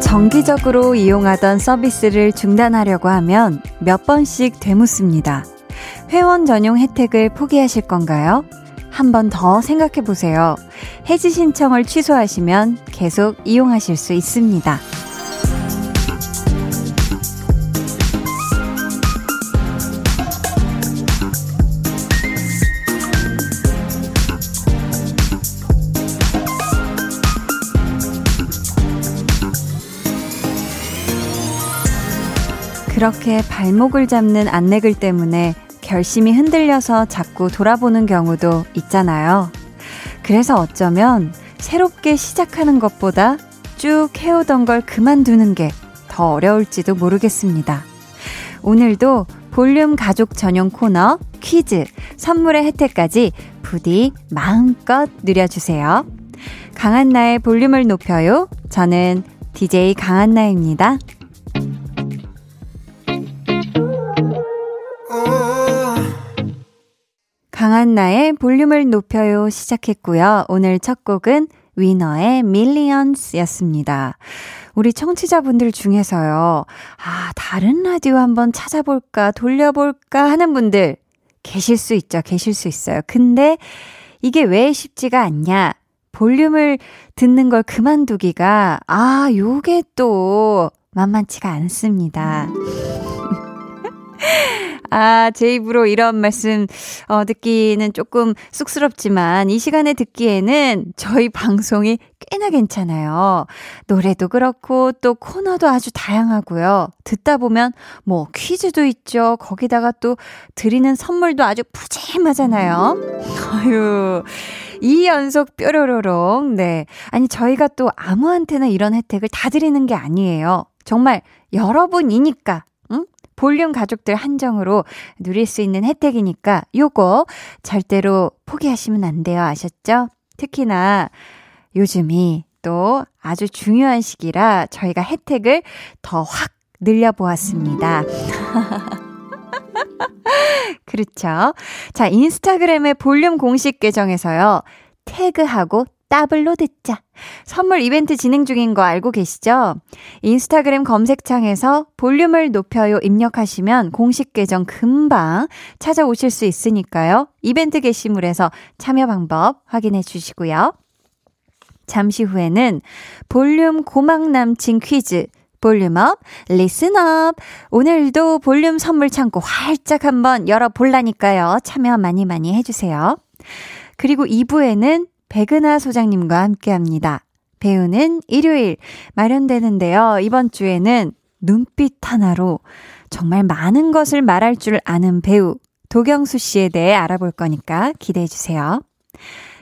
정기적으로 이용하던 서비스를 중단하려고 하면 몇 번씩 되묻습니다. 회원 전용 혜택을 포기하실 건가요? 한 번 더 생각해 보세요. 해지 신청을 취소하시면 계속 이용하실 수 있습니다. 그렇게 발목을 잡는 안내글 때문에 결심이 흔들려서 자꾸 돌아보는 경우도 있잖아요. 그래서 어쩌면 새롭게 시작하는 것보다 쭉 해오던 걸 그만두는 게 더 어려울지도 모르겠습니다. 오늘도 볼륨 가족 전용 코너, 퀴즈, 선물의 혜택까지 부디 마음껏 누려주세요. 강한나의 볼륨을 높여요. 저는 DJ 강한나입니다. 강한나의 볼륨을 높여요 시작했고요. 오늘 첫 곡은 위너의 밀리언스였습니다. 우리 청취자분들 중에서요. 아, 다른 라디오 한번 찾아볼까, 돌려볼까 하는 분들 계실 수 있죠. 계실 수 있어요. 근데 이게 왜 쉽지가 않냐? 볼륨을 듣는 걸 그만두기가, 아, 요게 또 만만치가 않습니다. 아, 제 입으로 이런 말씀, 어, 듣기는 조금 쑥스럽지만, 이 시간에 듣기에는 저희 방송이 꽤나 괜찮아요. 노래도 그렇고, 또 코너도 아주 다양하고요. 듣다 보면, 뭐, 퀴즈도 있죠. 거기다가 또 드리는 선물도 아주 푸짐하잖아요. 아유. 이 연속 뾰로로롱. 네. 아니, 저희가 또 아무한테나 이런 혜택을 다 드리는 게 아니에요. 정말 여러분이니까 볼륨 가족들 한정으로 누릴 수 있는 혜택이니까 요거 절대로 포기하시면 안 돼요. 아셨죠? 특히나 요즘이 또 아주 중요한 시기라 저희가 혜택을 더 확 늘려보았습니다. 그렇죠. 자, 인스타그램의 볼륨 공식 계정에서요. 태그하고 따블로 듣자. 선물 이벤트 진행 중인 거 알고 계시죠? 인스타그램 검색창에서 볼륨을 높여요 입력하시면 공식 계정 금방 찾아오실 수 있으니까요. 이벤트 게시물에서 참여 방법 확인해 주시고요. 잠시 후에는 볼륨 고막 남친 퀴즈 볼륨업, Listen up. 오늘도 볼륨 선물 창고 활짝 한번 열어볼라니까요. 참여 많이 많이 해주세요. 그리고 2부에는 백은하 소장님과 함께 합니다. 배우는 일요일 마련되는데요. 이번 주에는 눈빛 하나로 정말 많은 것을 말할 줄 아는 배우 도경수 씨에 대해 알아볼 거니까 기대해 주세요.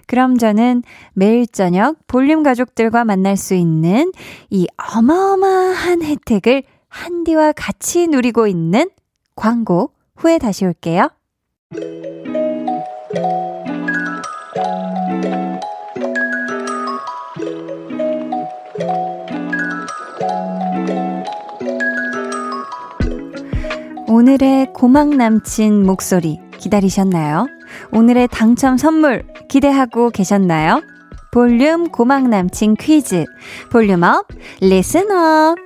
그럼 저는 매일 저녁 볼륨 가족들과 만날 수 있는 이 어마어마한 혜택을 한디와 같이 누리고 있는 광고 후에 다시 올게요. 오늘의 고막 남친 목소리 기다리셨나요? 오늘의 당첨 선물 기대하고 계셨나요? 볼륨 고막 남친 퀴즈 volume up listen up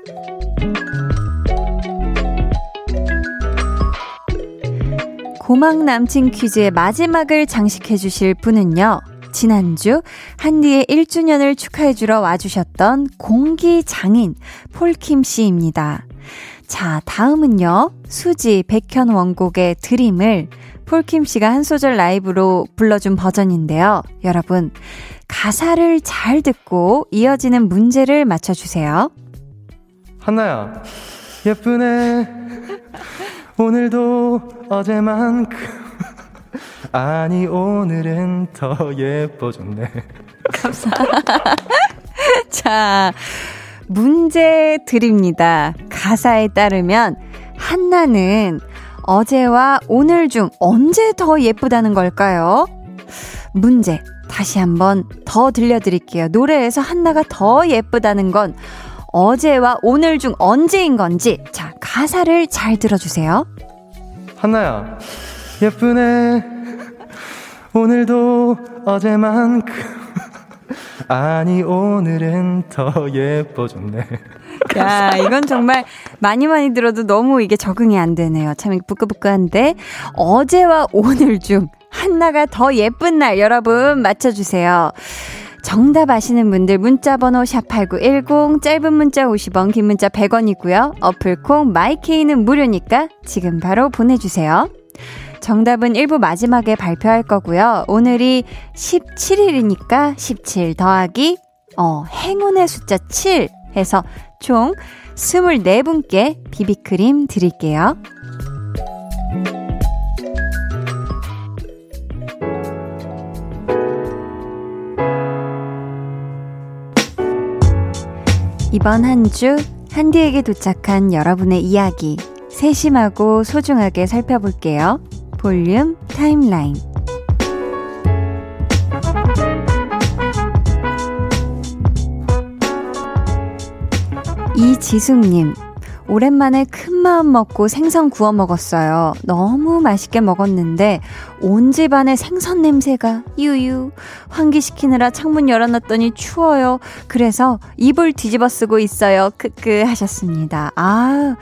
고막 남친 퀴즈의 마지막을 장식해 주실 분은요. 지난주 한디의 1주년을 축하해 주러 와주셨던 공기 장인 폴킴 씨입니다. 자, 다음은요. 수지 백현 원곡의 Dream을 폴킴 씨가 한 소절 라이브로 불러준 버전인데요. 여러분, 가사를 잘 듣고 이어지는 문제를 맞춰주세요. 한나야, 예쁘네. 오늘도 어제만큼. 아니, 오늘은 더 예뻐졌네. 감사. 자, 문제 드립니다. 가사에 따르면 한나는 어제와 오늘 중 언제 더 예쁘다는 걸까요? 문제 다시 한번 더 들려드릴게요. 노래에서 한나가 더 예쁘다는 건 어제와 오늘 중 언제인 건지. 자, 가사를 잘 들어주세요. 하나야, 예쁘네. 오늘도 어제만큼. 아니, 오늘은 더 예뻐졌네. 야, 이건 정말 많이 많이 들어도 너무 이게 적응이 안 되네요. 참 부끄부끄한데 어제와 오늘 중 한나가 더 예쁜 날 여러분 맞춰주세요. 정답 아시는 분들 문자 번호 샵8910 짧은 문자 50원 긴 문자 100원이고요. 어플콩 마이케이는 무료니까 지금 바로 보내주세요. 정답은 1부 마지막에 발표할 거고요. 오늘이 17일이니까 17 더하기 어, 행운의 숫자 7 해서 총 24분께 비비크림 드릴게요. 이번 한 주 한디에게 도착한 여러분의 이야기 세심하고 소중하게 살펴볼게요. 볼륨 타임라인. 이지숙님, 오랜만에 큰 마음 먹고 생선 구워 먹었어요. 너무 맛있게 먹었는데 온 집안에 생선 냄새가 유유. 환기시키느라 창문 열어놨더니 추워요. 그래서 이불 뒤집어 쓰고 있어요. 크크 하셨습니다. 아,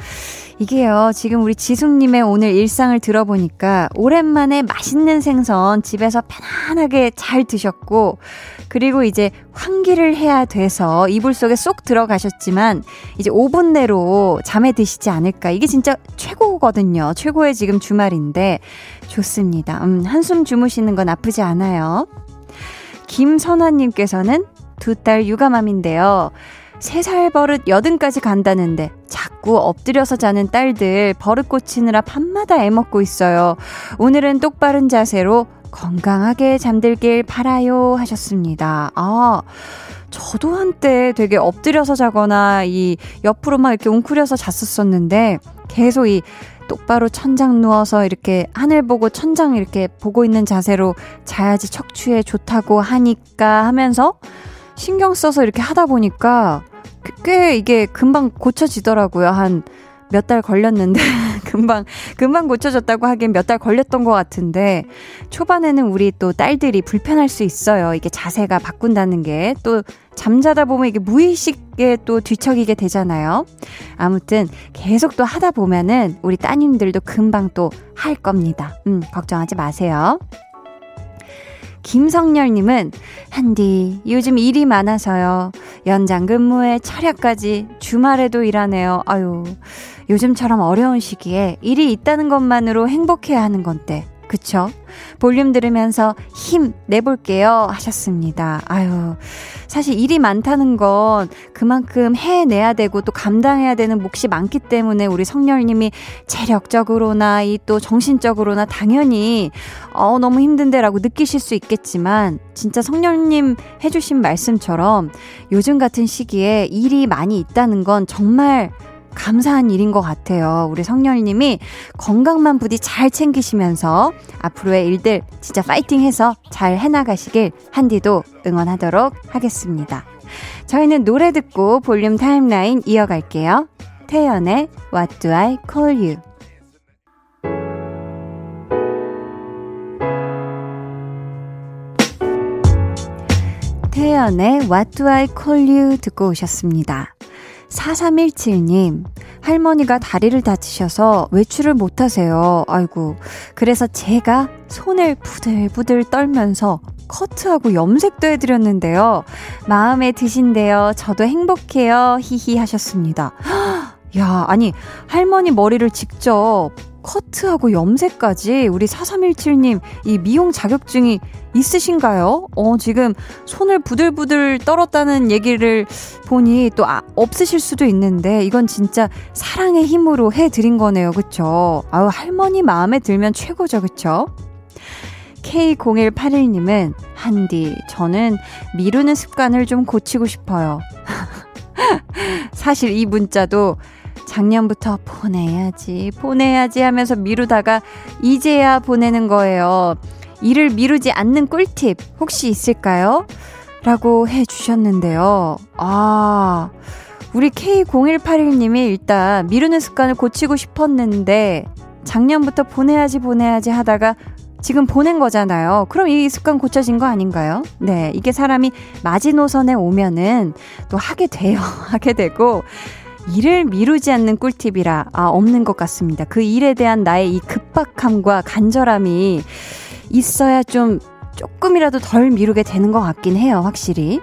이게요. 지금 우리 지숙님의 오늘 일상을 들어보니까 오랜만에 맛있는 생선 집에서 편안하게 잘 드셨고 그리고 이제 환기를 해야 돼서 이불 속에 쏙 들어가셨지만 이제 5분 내로 잠에 드시지 않을까. 이게 진짜 최고거든요. 최고의 지금 주말인데 좋습니다. 음, 한숨 주무시는 건 나쁘지 않아요. 김선화님께서는 두 딸 육아맘인데요. 3살 버릇 여든까지 간다는데 자꾸 엎드려서 자는 딸들 버릇 고치느라 밤마다 애먹고 있어요. 오늘은 똑바른 자세로 건강하게 잠들길 바라요 하셨습니다. 아, 저도 한때 되게 엎드려서 자거나 이 옆으로 막 이렇게 웅크려서 잤었었는데 계속 이 똑바로 천장 누워서 이렇게 하늘 보고 천장 이렇게 보고 있는 자세로 자야지 척추에 좋다고 하니까 하면서 신경 써서 이렇게 하다 보니까 꽤 이게 금방 고쳐지더라고요. 한 몇 달 걸렸는데 금방 금방 고쳐졌다고 하기엔 몇달 걸렸던 것 같은데 초반에는 우리 또 딸들이 불편할 수 있어요. 이게 자세가 바꾼다는 게 또 잠자다 보면 이게 무의식에 또 뒤척이게 되잖아요. 아무튼 계속 또 하다 보면은 우리 따님들도 금방 또 할 겁니다. 음, 걱정하지 마세요. 김성열님은, 한디, 요즘 일이 많아서요. 연장 근무에 철야까지 주말에도 일하네요. 아유, 요즘처럼 어려운 시기에 일이 있다는 것만으로 행복해야 하는 건데, 그쵸? 볼륨 들으면서 힘 내볼게요 하셨습니다. 아유, 사실 일이 많다는 건 그만큼 해내야 되고 또 감당해야 되는 몫이 많기 때문에 우리 성렬님이 체력적으로나 이 또 정신적으로나 당연히 어, 너무 힘든데 라고 느끼실 수 있겠지만 진짜 성렬님 해주신 말씀처럼 요즘 같은 시기에 일이 많이 있다는 건 정말 감사한 일인 것 같아요. 우리 성렬님이 건강만 부디 잘 챙기시면서 앞으로의 일들 진짜 파이팅 해서 잘 해나가시길 한디도 응원하도록 하겠습니다. 저희는 노래 듣고 볼륨 타임라인 이어갈게요. 태연의 What Do I Call You 태연의 What Do I Call You 듣고 오셨습니다. 4317님, 할머니가 다리를 다치셔서 외출을 못 하세요. 아이고. 그래서 제가 손을 부들부들 떨면서 커트하고 염색도 해드렸는데요. 마음에 드신대요. 저도 행복해요. 히히 하셨습니다. 야, 아니, 할머니 머리를 직접 커트하고 염색까지 우리 4317님 이 미용 자격증이 있으신가요? 어, 지금 손을 부들부들 떨었다는 얘기를 보니 또 아, 없으실 수도 있는데 이건 진짜 사랑의 힘으로 해드린 거네요. 그쵸? 아유, 할머니 마음에 들면 최고죠. 그쵸? K0181님은 한디, 저는 미루는 습관을 좀 고치고 싶어요. 사실 이 문자도 작년부터 보내야지, 보내야지 하면서 미루다가 이제야 보내는 거예요. 일을 미루지 않는 꿀팁 혹시 있을까요? 라고 해 주셨는데요. 아, 우리 K0181님이 일단 미루는 습관을 고치고 싶었는데 작년부터 보내야지 보내야지 하다가 지금 보낸 거잖아요. 그럼 이 습관 고쳐진 거 아닌가요? 네. 이게 사람이 마지노선에 오면은 또 하게 돼요. 하게 되고, 일을 미루지 않는 꿀팁이라, 아, 없는 것 같습니다. 그 일에 대한 나의 이 급박함과 간절함이 있어야 좀 조금이라도 덜 미루게 되는 것 같긴 해요. 확실히.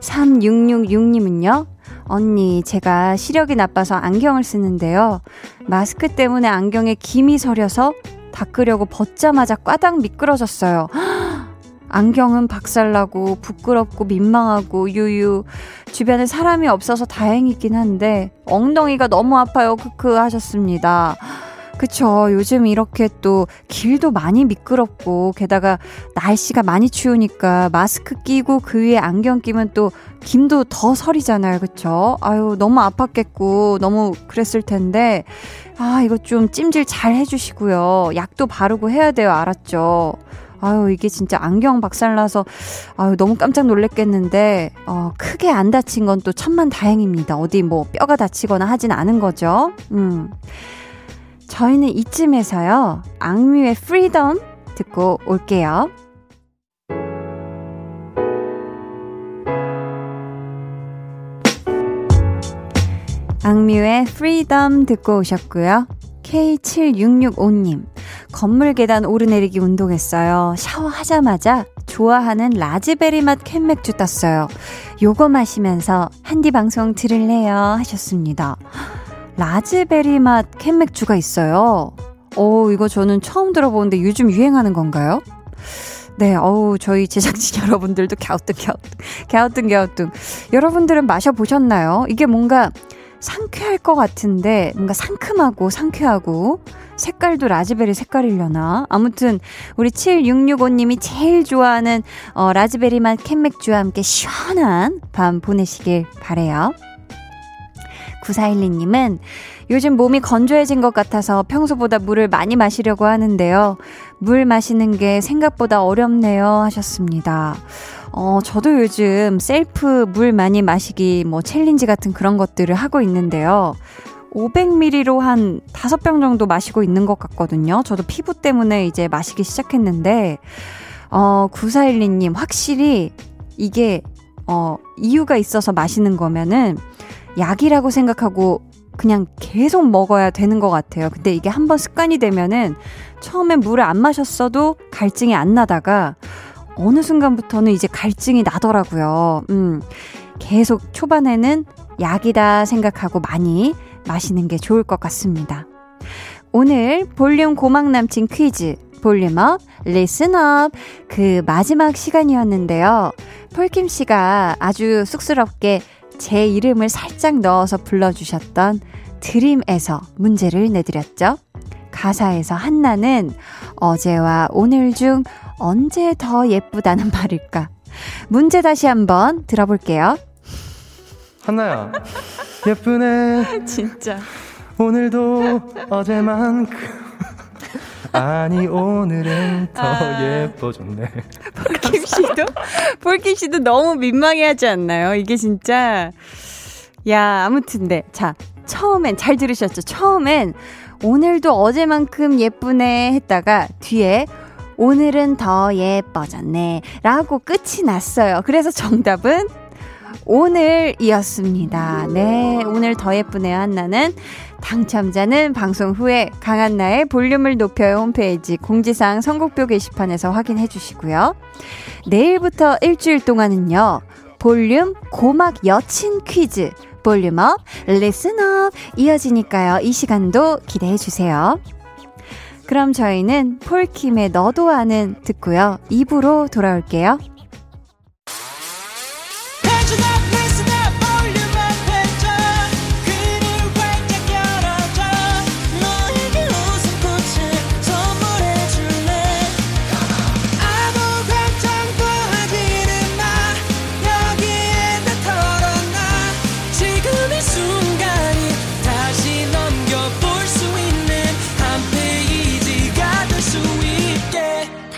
3666님은요, 언니, 제가 시력이 나빠서 안경을 쓰는데요. 마스크 때문에 안경에 김이 서려서 닦으려고 벗자마자 꽈당 미끄러졌어요. 안경은 박살나고 부끄럽고 민망하고 유유 주변에 사람이 없어서 다행이긴 한데 엉덩이가 너무 아파요 크크 하셨습니다. 그쵸. 요즘 이렇게 또 길도 많이 미끄럽고, 게다가 날씨가 많이 추우니까 마스크 끼고 그 위에 안경 끼면 또 김도 더 서리잖아요. 그쵸? 아유, 너무 아팠겠고, 너무 그랬을 텐데, 아, 이거 좀 찜질 잘 해주시고요. 약도 바르고 해야 돼요. 알았죠? 아유, 이게 진짜 안경 박살나서, 아유, 너무 깜짝 놀랬겠는데, 어, 크게 안 다친 건 또 천만 다행입니다. 어디 뭐 뼈가 다치거나 하진 않은 거죠. 음. 저희는 이쯤에서요, 악뮤의 Freedom 듣고 올게요. 악뮤의 Freedom 듣고 오셨고요. K7665님, 건물 계단 오르내리기 운동했어요. 샤워하자마자 좋아하는 라즈베리 맛 캔맥주 땄어요. 요거 마시면서 한디 방송 들을래요? 하셨습니다. 라즈베리 맛 캔맥주가 있어요. 오, 이거 저는 처음 들어보는데 요즘 유행하는 건가요? 네, 어우, 저희 제작진 여러분들도 갸우뚱, 갸우뚱, 갸우뚱, 갸우뚱. 여러분들은 마셔보셨나요? 이게 뭔가 상쾌할 것 같은데, 뭔가 상큼하고 상쾌하고, 색깔도 라즈베리 색깔이려나? 아무튼, 우리 7665님이 제일 좋아하는, 어, 라즈베리 맛 캔맥주와 함께 시원한 밤 보내시길 바래요 9412님은 요즘 몸이 건조해진 것 같아서 평소보다 물을 많이 마시려고 하는데요. 물 마시는 게 생각보다 어렵네요. 하셨습니다. 어, 저도 요즘 셀프 물 많이 마시기 뭐 challenge 같은 그런 것들을 하고 있는데요. 500ml로 한 5병 정도 마시고 있는 것 같거든요. 저도 피부 때문에 이제 마시기 시작했는데, 어, 9412님, 확실히 이게, 어, 이유가 있어서 마시는 거면은 약이라고 생각하고 그냥 계속 먹어야 되는 것 같아요. 근데 이게 한번 습관이 되면은 처음엔 물을 안 마셨어도 갈증이 안 나다가 어느 순간부터는 이제 갈증이 나더라고요. 음, 계속 초반에는 약이다 생각하고 많이 마시는 게 좋을 것 같습니다. 오늘 볼륨 고막 남친 퀴즈 volume up, listen up 그 마지막 시간이었는데요. 폴킴 씨가 아주 쑥스럽게 제 이름을 살짝 넣어서 불러주셨던 Dream에서 문제를 내드렸죠. 가사에서 한나는 어제와 오늘 중 언제 더 예쁘다는 말일까? 문제 다시 한번 들어볼게요. 한나야, 예쁘네. 진짜. 오늘도 어제만큼. 아니 오늘은 더 아. 예뻐졌네. 폴킴 씨도 폴킴 씨도 너무 민망해하지 않나요? 이게 진짜 야 아무튼 네. 자 처음엔 잘 들으셨죠? 처음엔 오늘도 어제만큼 예쁘네 했다가 뒤에 오늘은 더 예뻐졌네 라고 끝이 났어요. 그래서 정답은 오늘이었습니다. 네, 오늘 더 예쁘네요, 한나는. 당첨자는 방송 후에 강한나의 볼륨을 높여요 홈페이지 공지사항 선곡표 게시판에서 확인해 주시고요. 내일부터 일주일 동안은요, 볼륨 고막 여친 퀴즈, volume up, listen up 이어지니까요. 이 시간도 기대해 주세요. 그럼 저희는 폴킴의 너도 아는 듣고요. 2부로 돌아올게요.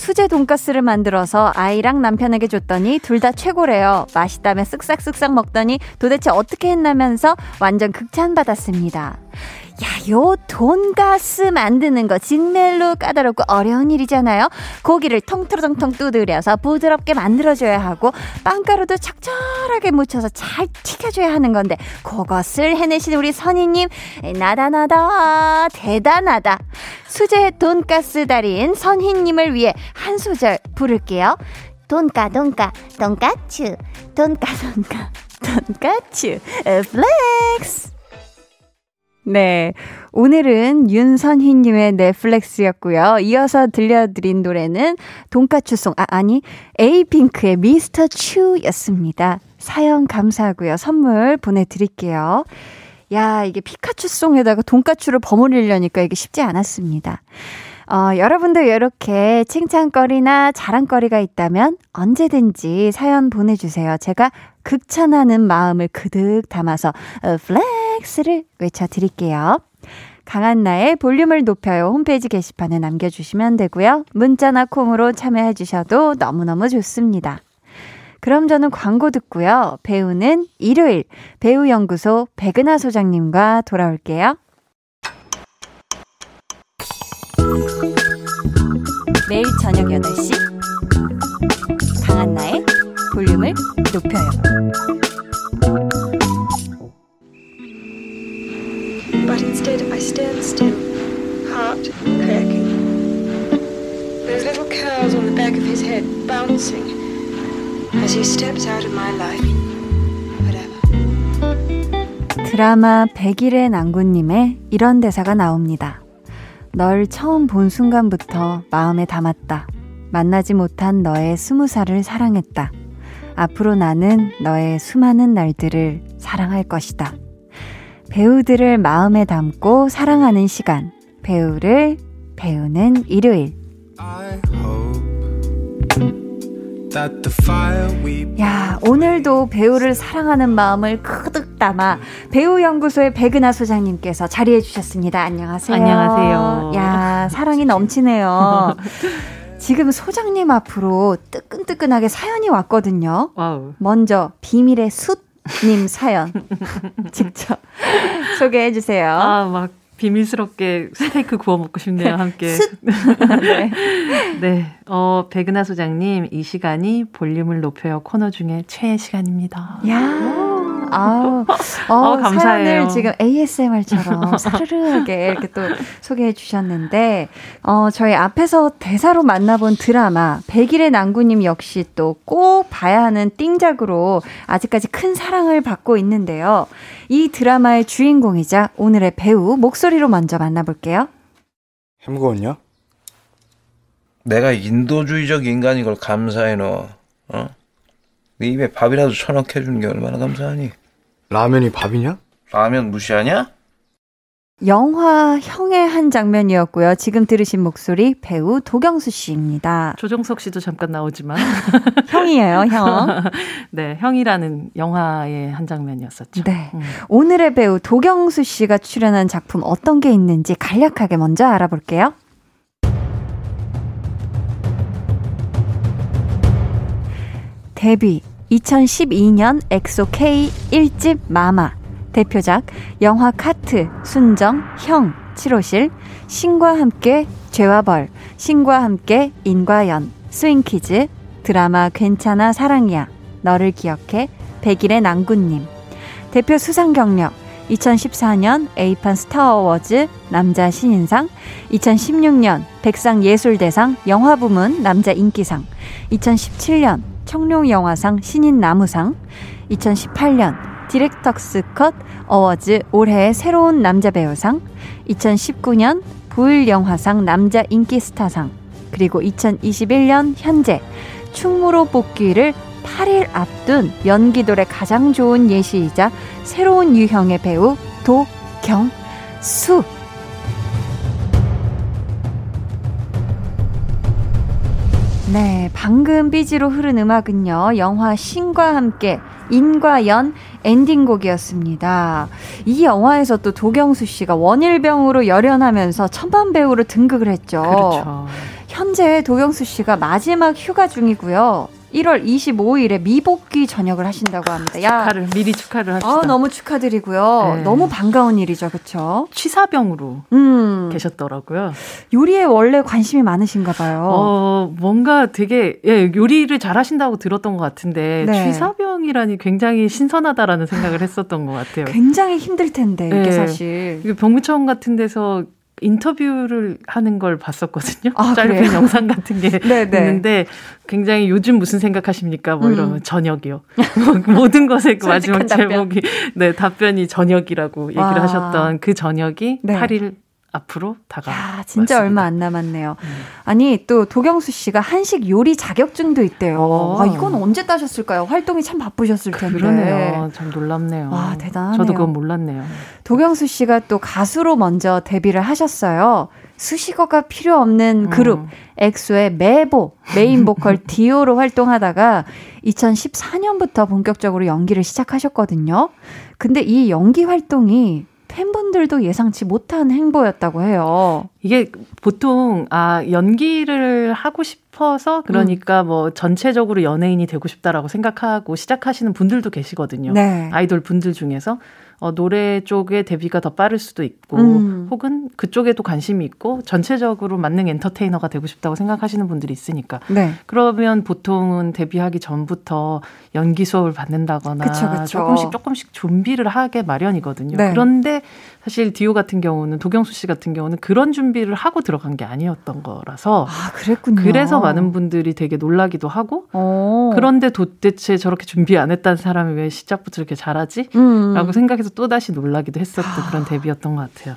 수제 돈가스를 만들어서 아이랑 남편에게 줬더니 둘 다 최고래요. 맛있다며 쓱싹쓱싹 먹더니 도대체 어떻게 했나면서 완전 극찬받았습니다. 야, 요 돈가스 만드는 거 정말로 까다롭고 어려운 일이잖아요. 고기를 통트렁통 두드려서 부드럽게 만들어줘야 하고 빵가루도 적절하게 묻혀서 잘 튀겨줘야 하는 건데 그것을 해내신 우리 선희님 나다나다 대단하다. 수제 돈가스 달인 선희님을 위해 한 소절 부를게요. 돈까 돈까 돈까츠 돈까 돈까 돈까츠 flex 네. 오늘은 윤선희님의 flex였고요. 이어서 들려드린 노래는 돈까추송, 아, 아니, 에이핑크의 Mr. Chu였습니다. 사연 감사하고요. 선물 보내드릴게요. 야, 이게 피카츄송에다가 돈까추를 버무리려니까 이게 쉽지 않았습니다. 어, 여러분도 이렇게 칭찬거리나 자랑거리가 있다면 언제든지 사연 보내주세요. 제가 극찬하는 마음을 그득 담아서 어, flex를 외쳐드릴게요. 강한나의 볼륨을 높여요 홈페이지 게시판에 남겨주시면 되고요. 문자나 콩으로 참여해 주셔도 너무너무 좋습니다. 그럼 저는 광고 듣고요. 배우는 일요일 배우연구소 백은하 소장님과 돌아올게요. 매일 저녁 8시 강한나의 볼륨을 높여요. Instead I stand still, heart cracking. Those little curls on the back of his head bouncing as he steps out of my life. 드라마 백일의 난구님의 이런 대사가 나옵니다. 널 처음 본 순간부터 마음에 담았다. 만나지 못한 너의 스무 살을 사랑했다. 앞으로 나는 너의 수많은 날들을 사랑할 것이다. 배우들을 마음에 담고 사랑하는 시간. 배우를 배우는 일요일. 야, 오늘도 배우를 사랑하는 마음을 그득 담아 배우연구소의 백은하 소장님께서 자리해 주셨습니다. 안녕하세요. 안녕하세요. 야, 사랑이 넘치네요. 지금 소장님 앞으로 뜨끈뜨끈하게 사연이 왔거든요. 와우. 먼저 비밀의 숲 님 사연 직접 소개해 주세요. 아, 막 비밀스럽게 스테이크 구워 먹고 싶네요, 함께. 네. 네. 어, 백은하 소장님, 이 시간이 볼륨을 높여요 코너 중에 최애 시간입니다. 야. 아우, 어, 어, 감사해요. 사연을 지금 ASMR처럼 사르르하게 이렇게 또 소개해 주셨는데, 어, 저희 앞에서 대사로 만나본 드라마, 백일의 난구님 역시 또 꼭 봐야 하는 띵작으로 아직까지 큰 사랑을 받고 있는데요. 이 드라마의 주인공이자 오늘의 배우 목소리로 먼저 만나볼게요. 햄고원요? 내가 인도주의적 인간인 걸 감사해 너. 어? 네 입에 밥이라도 쳐넣게 해주는 게 얼마나 감사하니? 라면이 밥이냐? 라면 무시하냐? 영화 형의 한 장면이었고요. 지금 들으신 목소리 배우 도경수 씨입니다. 조정석 씨도 잠깐 나오지만 형이에요, 형. 네, 형이라는 영화의 한 장면이었었죠. 네. 음. 오늘의 배우 도경수 씨가 출연한 작품 어떤 게 있는지 간략하게 먼저 알아볼게요. 데뷔 2012년 엑소 K 1집 마마. 대표작 영화 카트 순정 형 7호실 신과 함께 죄와 벌 신과 함께 인과 연 Swing Kids 드라마 괜찮아 사랑이야 너를 기억해 백일의 낭군님. 대표 수상 경력 2014년 APAN Star Awards 남자 신인상, 2016년 백상 예술대상 영화 부문 남자 인기상, 2017년 청룡영화상 신인남우상, 2018년 Director's Cut Awards 올해의 새로운 남자 배우상, 2019년 부일영화상 남자 인기스타상, 그리고 2021년 현재 충무로 뽑기를 8일 앞둔 연기돌의 가장 좋은 예시이자 새로운 유형의 배우 도경수. 네, 방금 삐지로 흐른 음악은요, 영화 신과 함께 인과 연 엔딩곡이었습니다. 이 영화에서 또 도경수 씨가 원일병으로 열연하면서 천만 배우로 등극을 했죠. 그렇죠. 현재 도경수 씨가 마지막 휴가 중이고요. 1월 25일에 미복귀 전역을 하신다고 합니다. 야, 축하를 미리 축하를 합시다. 아, 너무 축하드리고요. 네. 너무 반가운 일이죠, 그렇죠? 취사병으로 음, 계셨더라고요. 요리에 원래 관심이 많으신가 봐요. 어, 뭔가 되게, 예, 요리를 잘 하신다고 들었던 것 같은데, 네. 취사병이라니 굉장히 신선하다라는 생각을 했었던 것 같아요. 굉장히 힘들 텐데 이게 네. 사실. 병무청 같은 데서 인터뷰를 하는 걸 봤었거든요. 아, 짧은 그래요? 영상 같은 게 네, 네. 있는데 굉장히 요즘 무슨 생각하십니까? 뭐 음. 이러면 저녁이요. 뭐 모든 것의 그 마지막 답변. 제목이 네 답변이 저녁이라고 얘기를 와. 하셨던 그 저녁이 네. 8일 앞으로 다가. 야, 진짜 얼마 안 남았네요. 음. 아니, 또 도경수 씨가 한식 요리 자격증도 있대요. 어. 와, 이건 언제 따셨을까요? 활동이 참 바쁘셨을 텐데. 그러네요. 참 놀랍네요. 와, 대단하네요. 저도 그건 몰랐네요. 도경수 씨가 또 가수로 먼저 데뷔를 하셨어요. 수식어가 필요 없는 그룹 음. 엑소의 메보 메인 보컬 디오로 활동하다가 2014년부터 본격적으로 연기를 시작하셨거든요. 근데 이 연기 활동이 팬분들도 예상치 못한 행보였다고 해요. 이게 보통 아 연기를 하고 싶어서 음. 그러니까 뭐 전체적으로 연예인이 되고 싶다라고 생각하고 시작하시는 분들도 계시거든요. 네. 아이돌 분들 중에서 어, 노래 쪽에 데뷔가 더 빠를 수도 있고 음. 혹은 그쪽에도 관심이 있고 전체적으로 만능 엔터테이너가 되고 싶다고 생각하시는 분들이 있으니까 네. 그러면 보통은 데뷔하기 전부터 연기 수업을 받는다거나 그쵸, 그쵸. 조금씩 조금씩 준비를 하게 마련이거든요. 네. 그런데 사실 디오 같은 경우는 도경수 씨 같은 경우는 그런 준비를 하고 들어간 게 아니었던 거라서 아, 그랬군요. 그래서 많은 분들이 되게 놀라기도 하고 어. 그런데 도대체 저렇게 준비 안 했다는 사람이 왜 시작부터 이렇게 잘하지? 음. 라고 생각해서 또다시 놀라기도 했었던 그런 데뷔였던 것 같아요.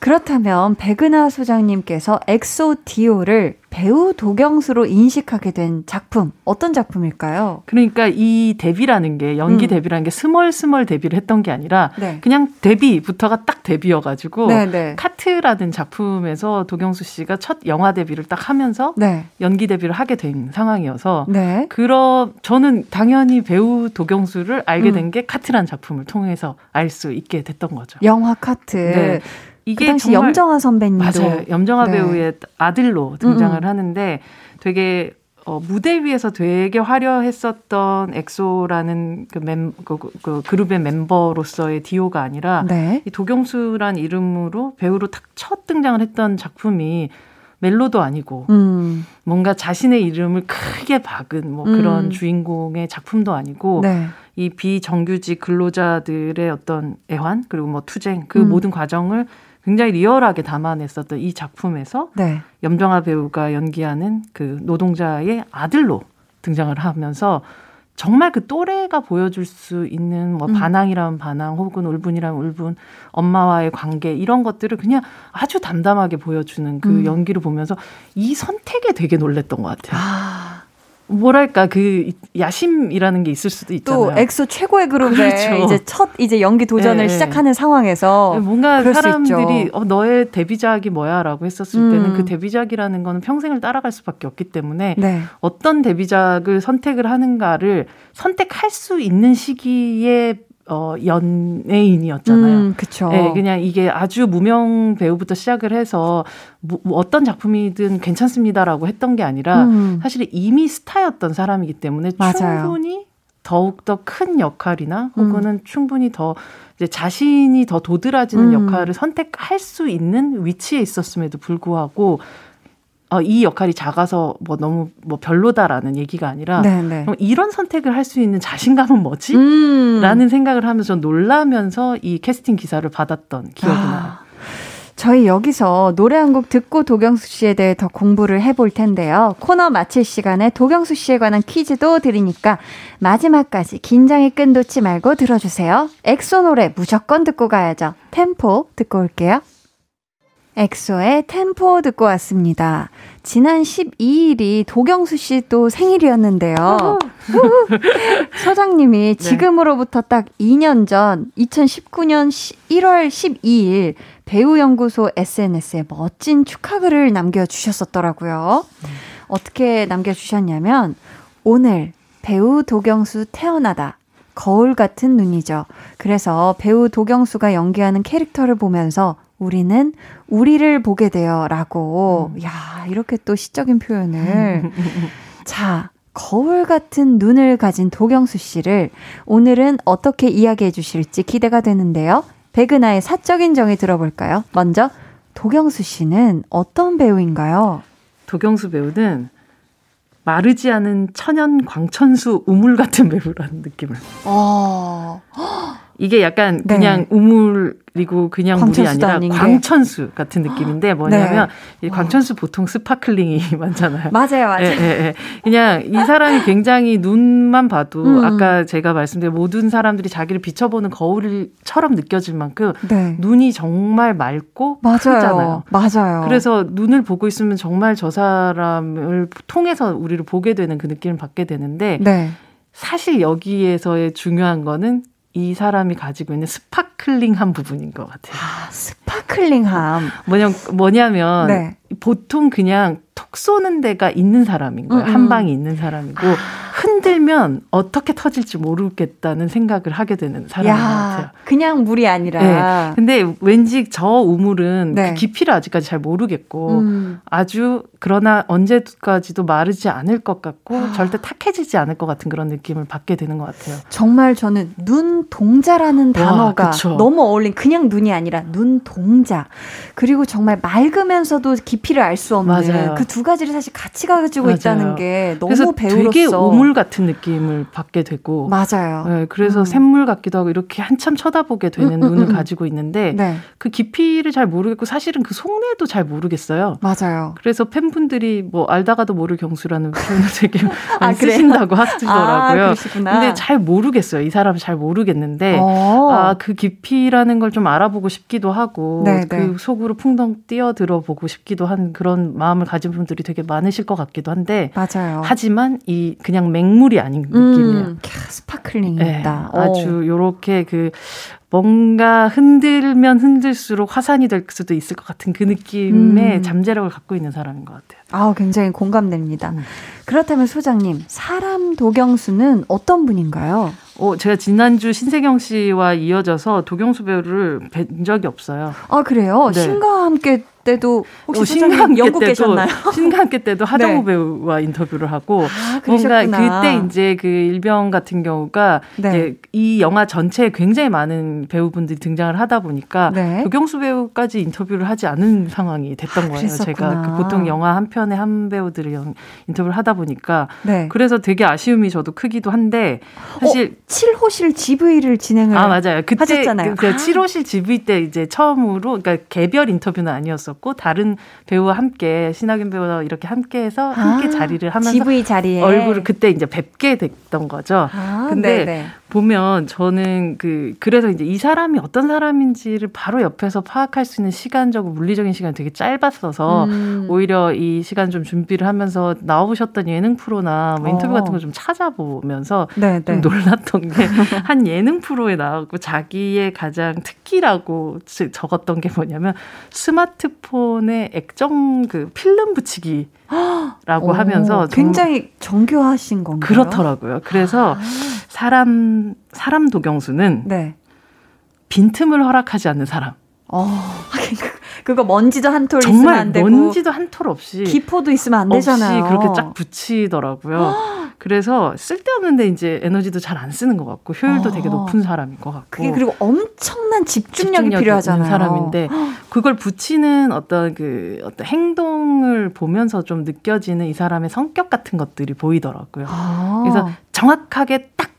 그렇다면 백은하 소장님께서 엑소 디오를 배우 도경수로 인식하게 된 작품 어떤 작품일까요? 그러니까 이 데뷔라는 게 연기 음. 데뷔라는 게 스멀스멀 데뷔를 했던 게 아니라 네. 그냥 데뷔부터가 딱 데뷔여가지고 네네. 카트라는 작품에서 도경수 씨가 첫 영화 데뷔를 딱 하면서 네. 연기 데뷔를 하게 된 상황이어서 네. 그러 저는 당연히 배우 도경수를 알게 음. 된게 카트라는 작품을 통해서 알 수 있게 됐던 거죠. 영화 카트. 네. 그 이게 당시 정말 염정아 선배님도 맞아요. 염정아 네. 배우의 아들로 등장을 음, 음. 하는데 되게 어, 무대 위에서 되게 화려했었던 엑소라는 그, 멤, 그, 그, 그 그룹의 멤버로서의 디오가 아니라 네. 이 도경수란 이름으로 배우로 딱 첫 등장을 했던 작품이 멜로도 아니고 음. 뭔가 자신의 이름을 크게 박은 뭐 그런 음. 주인공의 작품도 아니고 네. 이 비정규직 근로자들의 어떤 애환 그리고 뭐 투쟁 그 음. 모든 과정을 굉장히 리얼하게 담아냈었던 이 작품에서 네. 염정아 배우가 연기하는 그 노동자의 아들로 등장을 하면서 정말 그 또래가 보여줄 수 있는 뭐 음. 반항이라면 반항 혹은 울분이라면 울분 엄마와의 관계 이런 것들을 그냥 아주 담담하게 보여주는 그 음. 연기를 보면서 이 선택에 되게 놀랬던 것 같아요. 아, 뭐랄까 그 야심이라는 게 있을 수도 있잖아요. 또 엑소 최고의 그룹에 그렇죠. 이제 첫 이제 연기 도전을 네. 시작하는 상황에서 뭔가 그럴 수 사람들이. 어, 너의 데뷔작이 뭐야라고 했었을 음. 때는 그 데뷔작이라는 거는 평생을 따라갈 수밖에 없기 때문에 네. 어떤 데뷔작을 선택을 하는가를 선택할 수 있는 시기에 어, 연예인이었잖아요. 음, 그쵸. 네, 그냥 이게 아주 무명 배우부터 시작을 해서 뭐, 뭐 어떤 작품이든 괜찮습니다라고 했던 게 아니라 음. 사실 이미 스타였던 사람이기 때문에 맞아요. 충분히 더욱 더 큰 역할이나 음. 혹은 충분히 더 이제 자신이 더 도드라지는 음. 역할을 선택할 수 있는 위치에 있었음에도 불구하고 어, 이 역할이 작아서 뭐 너무 뭐 별로다라는 얘기가 아니라 네, 네. 그럼 이런 선택을 할 수 있는 자신감은 뭐지? 음. 라는 생각을 하면서 놀라면서 이 캐스팅 기사를 받았던 기억이 나요. 아, 저희 여기서 노래 한 곡 듣고 도경수 씨에 대해 더 공부를 해볼 텐데요. 코너 마칠 시간에 도경수 씨에 관한 퀴즈도 드리니까 마지막까지 긴장의 끈 놓지 말고 들어주세요. 엑소 노래 무조건 듣고 가야죠. 템포 듣고 올게요. 엑소의 템포 듣고 왔습니다. 지난 12일이 도경수 씨 또 생일이었는데요. 소장님이 지금으로부터 딱 2년 전 2019년 1월 12일 배우연구소 SNS에 멋진 축하글을 남겨주셨었더라고요. 어떻게 남겨주셨냐면, 오늘 배우 도경수 태어나다. 거울 같은 눈이죠. 그래서 배우 도경수가 연기하는 캐릭터를 보면서 우리는 우리를 보게 돼요. 라고. 음. 야, 이렇게 또 시적인 표현을. 자, 거울 같은 눈을 가진 도경수 씨를 오늘은 어떻게 이야기해 주실지 기대가 되는데요. 백은하의 사적인 정의 들어볼까요? 먼저, 도경수 씨는 어떤 배우인가요? 도경수 배우는 마르지 않은 천연 광천수 우물 같은 배우라는 느낌을. 어. 이게 약간 네. 그냥 네. 우물 그리고 그냥 물이 아니라. 광천수 같은 느낌인데 뭐냐면 네. 이 광천수 보통 sparkling이 많잖아요. 맞아요, 맞아요. 예, 예, 예. 그냥 이 사람이 굉장히 눈만 봐도 음. 아까 제가 말씀드린 모든 사람들이 자기를 비춰보는 거울처럼 느껴질 만큼 네. 눈이 정말 맑고 맞아요. 크잖아요. 맞아요. 그래서 눈을 보고 있으면 정말 저 사람을 통해서 우리를 보게 되는 그 느낌을 받게 되는데 네. 사실 여기에서의 중요한 거는 이 사람이 가지고 있는 sparkling한 부분인 것 같아요. 아, sparkling함. 뭐냐, 뭐냐면, 네. 보통 그냥 톡 쏘는 데가 있는 사람인 거예요. 음, 음. 한 방이 있는 사람이고, 아. 흔들면 어떻게 터질지 모르겠다는 생각을 하게 되는 사람인 야, 것 같아요. 그냥 물이 아니라. 네. 근데 왠지 저 우물은 그 네. 그 깊이를 아직까지 잘 모르겠고 음. 아주 그러나 언제까지도 마르지 않을 것 같고 아. 절대 탁해지지 않을 것 같은 그런 느낌을 받게 되는 것 같아요. 정말 저는 눈동자라는 단어가 와, 너무 어울린 그냥 눈이 아니라 눈동자 그리고 정말 맑으면서도 깊 이를 알 수 없는 그 두 가지를 사실 같이 가지고 맞아요. 있다는 게 너무 배우로서 되게 우물 같은 느낌을 받게 되고 맞아요. 네, 그래서 음. 샘물 같기도 하고 이렇게 한참 쳐다보게 되는 음, 음, 눈을 음, 음. 가지고 있는데 네. 그 깊이를 잘 모르겠고 사실은 그 속내도 잘 모르겠어요. 맞아요. 그래서 팬분들이 뭐 알다가도 모를 경수라는 표현을 되게 아, 많이 아, 쓰신다고 하시더라고요. 아, 근데 잘 모르겠어요. 이 사람을 잘 모르겠는데 어. 아그 깊이라는 걸 좀 알아보고 싶기도 하고 네, 그 네. 속으로 풍덩 뛰어들어 보고 싶기도 한 그런 마음을 가진 분들이 되게 많으실 것 같기도 한데 맞아요. 하지만 이 그냥 맹물이 아닌 음, 느낌이에요. 음, sparkling이 네. 아주 요렇게 그 뭔가 흔들면 흔들수록 화산이 될 수도 있을 것 같은 그 느낌의 음. 잠재력을 갖고 있는 사람인 것 같아요. 아, 굉장히 공감됩니다. 음. 그렇다면 소장님, 사람 도경수는 어떤 분인가요? 어, 제가 지난주 신세경 씨와 이어져서 도경수 배우를 뵌 적이 없어요. 아, 그래요? 네. 신과 함께 때도 혹시 어, 신과 함께 영화 때도, 계셨나요? 신과 함께 때도 하정우 네. 배우와 인터뷰를 하고 아, 뭔가 그때 이제 그 일병 같은 경우가 네. 이제 이 영화 전체에 굉장히 많은 배우분들이 등장을 하다 보니까 네. 도경수 배우까지 인터뷰를 하지 않은 상황이 됐던 아, 거예요. 제가 그 보통 영화 한 편에 한 배우들을 인터뷰를 하다 보니까 네. 그래서 되게 아쉬움이 저도 크기도 한데 사실 어, 7호실 GV를 진행을 아 맞아요. 그때 하셨잖아요. 그, 그 아. 7호실 GV 때 이제 처음으로 그러니까 개별 인터뷰는 아니었어. 있었고 다른 배우와 함께 신하균 배우와 이렇게 함께해서 함께 아, 자리를 하면서 GV 자리에 얼굴을 그때 이제 뵙게 됐던 거죠. 아, 근데 네네. 보면 저는 그 그래서 이제 이 사람이 어떤 사람인지를 바로 옆에서 파악할 수 있는 시간적으로 물리적인 시간이 되게 짧았어서 음. 오히려 이 시간 좀 준비를 하면서 나오셨던 예능 프로나 뭐 인터뷰 어. 같은 거 좀 찾아보면서 네네. 좀 놀랐던 게 한 예능 프로에 나오고 자기의 가장 특기라고 적었던 게 뭐냐면 스마트폰 에 액정 그 필름 붙이기 라고 하면서 굉장히 정교하신 건가요? 그렇더라고요. 그래서 아. 사람 사람 도경수는 네. 빈틈을 허락하지 않는 사람. 어, 그거 먼지도 한 톨 있으면 안 되고 먼지도 한 톨 없이 기포도 있으면 안 되잖아요. 없이 그렇게 쫙 붙이더라고요. 그래서 쓸데없는데 이제 에너지도 잘 안 쓰는 것 같고 효율도 어. 되게 높은 사람인 것 같고. 그게 그리고 엄청난 집중력이, 집중력이 필요하잖아요. 사람인데 그걸 붙이는 어떤 그 어떤 행동을 보면서 좀 느껴지는 이 사람의 성격 같은 것들이 보이더라고요. 아. 그래서 정확하게 딱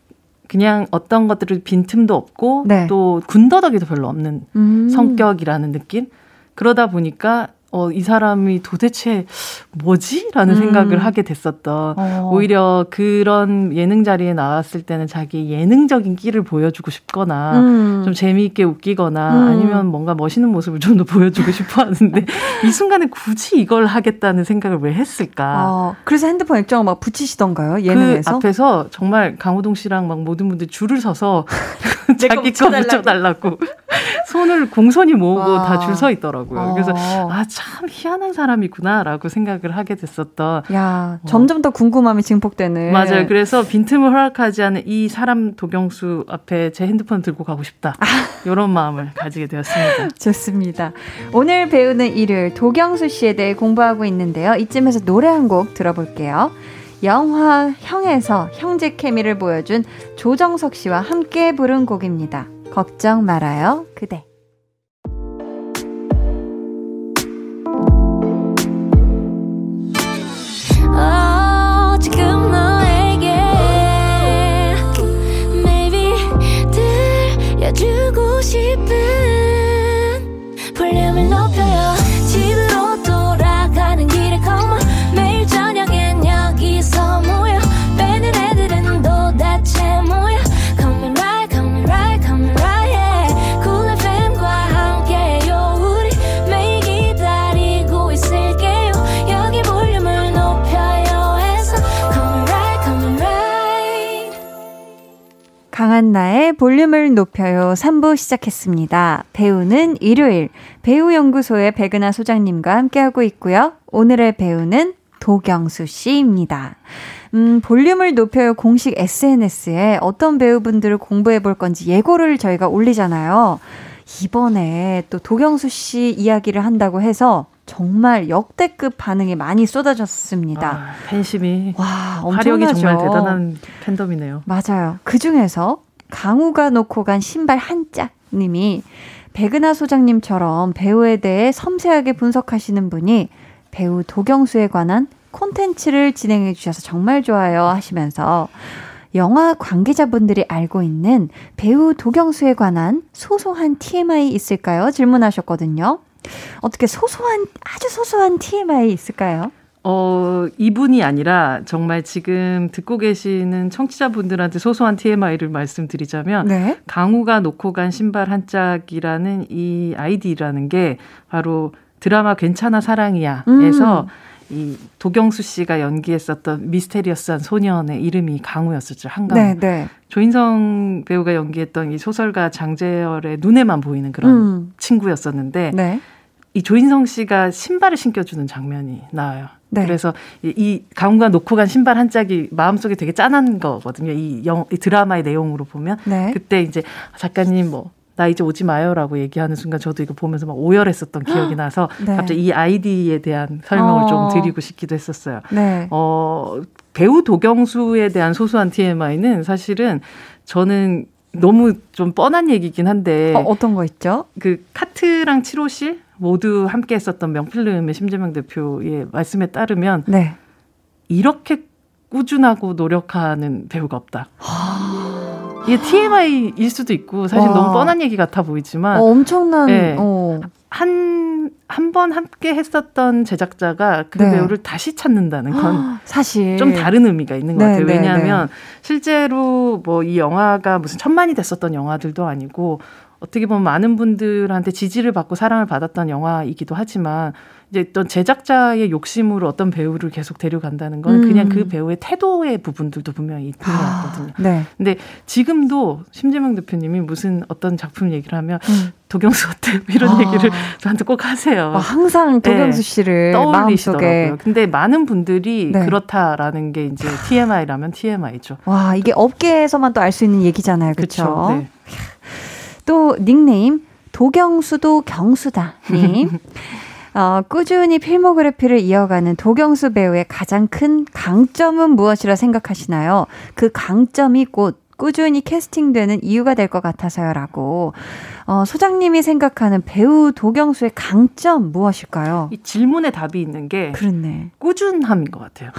그냥 어떤 것들을 빈틈도 없고 네. 또 군더더기도 별로 없는 음. 성격이라는 느낌. 그러다 보니까 어, 이 사람이 도대체 뭐지? 라는 음. 생각을 하게 됐었던. 어. 오히려 그런 예능 자리에 나왔을 때는 자기 예능적인 끼를 보여주고 싶거나, 음. 좀 재미있게 웃기거나, 음. 아니면 뭔가 멋있는 모습을 좀 더 보여주고 싶어 하는데, 이 순간에 굳이 이걸 하겠다는 생각을 왜 했을까? 어. 그래서 핸드폰 액정을 막 붙이시던가요? 예능에서? 그 앞에서 정말 강호동 씨랑 막 모든 분들이 줄을 서서 자기 거 붙여달라고 손을 공손히 모으고 다 줄 서 있더라고요. 어. 그래서 아참 희한한 사람이구나라고 생각을 하게 됐었던. 야 점점 더 궁금함이 증폭되는. 맞아요. 그래서 빈틈을 허락하지 않은 이 사람 도경수 앞에 제 핸드폰 들고 가고 싶다. 이런 마음을 가지게 되었습니다. 좋습니다. 오늘 배우는 일요일 도경수 씨에 대해 공부하고 있는데요. 이쯤에서 노래 한 곡 들어볼게요. 영화 형에서 형제 케미를 보여준 조정석 씨와 함께 부른 곡입니다. 걱정 말아요, 그대. 들려주고 강한나의 볼륨을 높여요 3부 시작했습니다. 배우는 일요일 배우연구소의 백은하 소장님과 함께하고 있고요. 오늘의 배우는 도경수 씨입니다. 음, 볼륨을 높여요 공식 SNS에 어떤 배우분들을 공부해 볼 건지 예고를 저희가 올리잖아요. 이번에 또 도경수 씨 이야기를 한다고 해서 정말 역대급 반응이 많이 쏟아졌습니다. 아, 팬심이 와, 엄청나죠. 정말 대단한 팬덤이네요. 맞아요. 그 중에서 강우가 놓고 간 신발 한 짝 님이 백은하 소장님처럼 배우에 대해 섬세하게 분석하시는 분이 배우 도경수에 관한 콘텐츠를 진행해 주셔서 정말 좋아요 하시면서 영화 관계자분들이 알고 있는 배우 도경수에 관한 소소한 TMI 있을까요? 질문하셨거든요. 어떻게 소소한, 아주 소소한 TMI 있을까요? 어, 이분이 아니라 정말 지금 듣고 계시는 청취자분들한테 소소한 TMI를 말씀드리자면 네. 강우가 놓고 간 신발 한 짝이라는 이 아이디라는 게 바로 드라마 괜찮아 사랑이야에서 음. 이 도경수 씨가 연기했었던 미스테리어스한 소년의 이름이 강우였었죠. 한강. 네, 네. 조인성 배우가 연기했던 이 소설가 장재열의 눈에만 보이는 그런 음. 친구였었는데 네. 이 조인성 씨가 신발을 신겨주는 장면이 나와요. 네. 그래서 이, 이 강우가 놓고 간 신발 한 짝이 마음속에 되게 짠한 거거든요. 이, 영, 이 드라마의 내용으로 보면 네. 그때 이제 작가님 뭐. 나 이제 오지 마요라고 얘기하는 순간 저도 이거 보면서 막 오열했었던 기억이 나서 네. 갑자기 이 아이디에 대한 설명을 어. 좀 드리고 싶기도 했었어요. 네. 어, 배우 도경수에 대한 소소한 TMI는 사실은 저는 너무 좀 뻔한 얘기긴 한데 어, 어떤 거 있죠? 그 카트랑 7호실 모두 함께 했었던 명필름의 심재명 대표의 말씀에 따르면 네. 이렇게 꾸준하고 노력하는 배우가 없다. 이게 TMI일 수도 있고 사실 와. 너무 뻔한 얘기 같아 보이지만 어, 엄청난 네. 어. 한 한 번 함께 했었던 제작자가 그 네. 배우를 다시 찾는다는 건 사실 좀 다른 의미가 있는 것 네, 같아요. 네, 왜냐하면 실제로 뭐 이 영화가 무슨 천만이 됐었던 영화들도 아니고 어떻게 보면 많은 분들한테 지지를 받고 사랑을 받았던 영화이기도 하지만 이제 어떤 제작자의 욕심으로 어떤 배우를 계속 데려간다는 건 음. 그냥 그 배우의 태도의 부분들도 분명히 있는 것 같거든요. 네. 근데 지금도 심재명 대표님이 무슨 어떤 작품 얘기를 하면 음. 도경수 어때? 이런 아. 얘기를 저한테 꼭 하세요. 어, 항상 도경수 네. 씨를 떠올리시더라고요. 마음속에 근데 많은 분들이 네. 그렇다라는 게 이제 TMI라면 TMI죠. 와 이게 업계에서만 또 알 수 있는 얘기잖아요, 그렇죠? 네. 또 닉네임 도경수도 경수다님. 어, 꾸준히 필모그래피를 이어가는 도경수 배우의 가장 큰 강점은 무엇이라 생각하시나요? 그 강점이 곧 꾸준히 캐스팅되는 이유가 될 것 같아서요라고. 어, 소장님이 생각하는 배우 도경수의 강점 무엇일까요? 이 질문에 답이 있는 게 그렇네. 꾸준함인 것 같아요.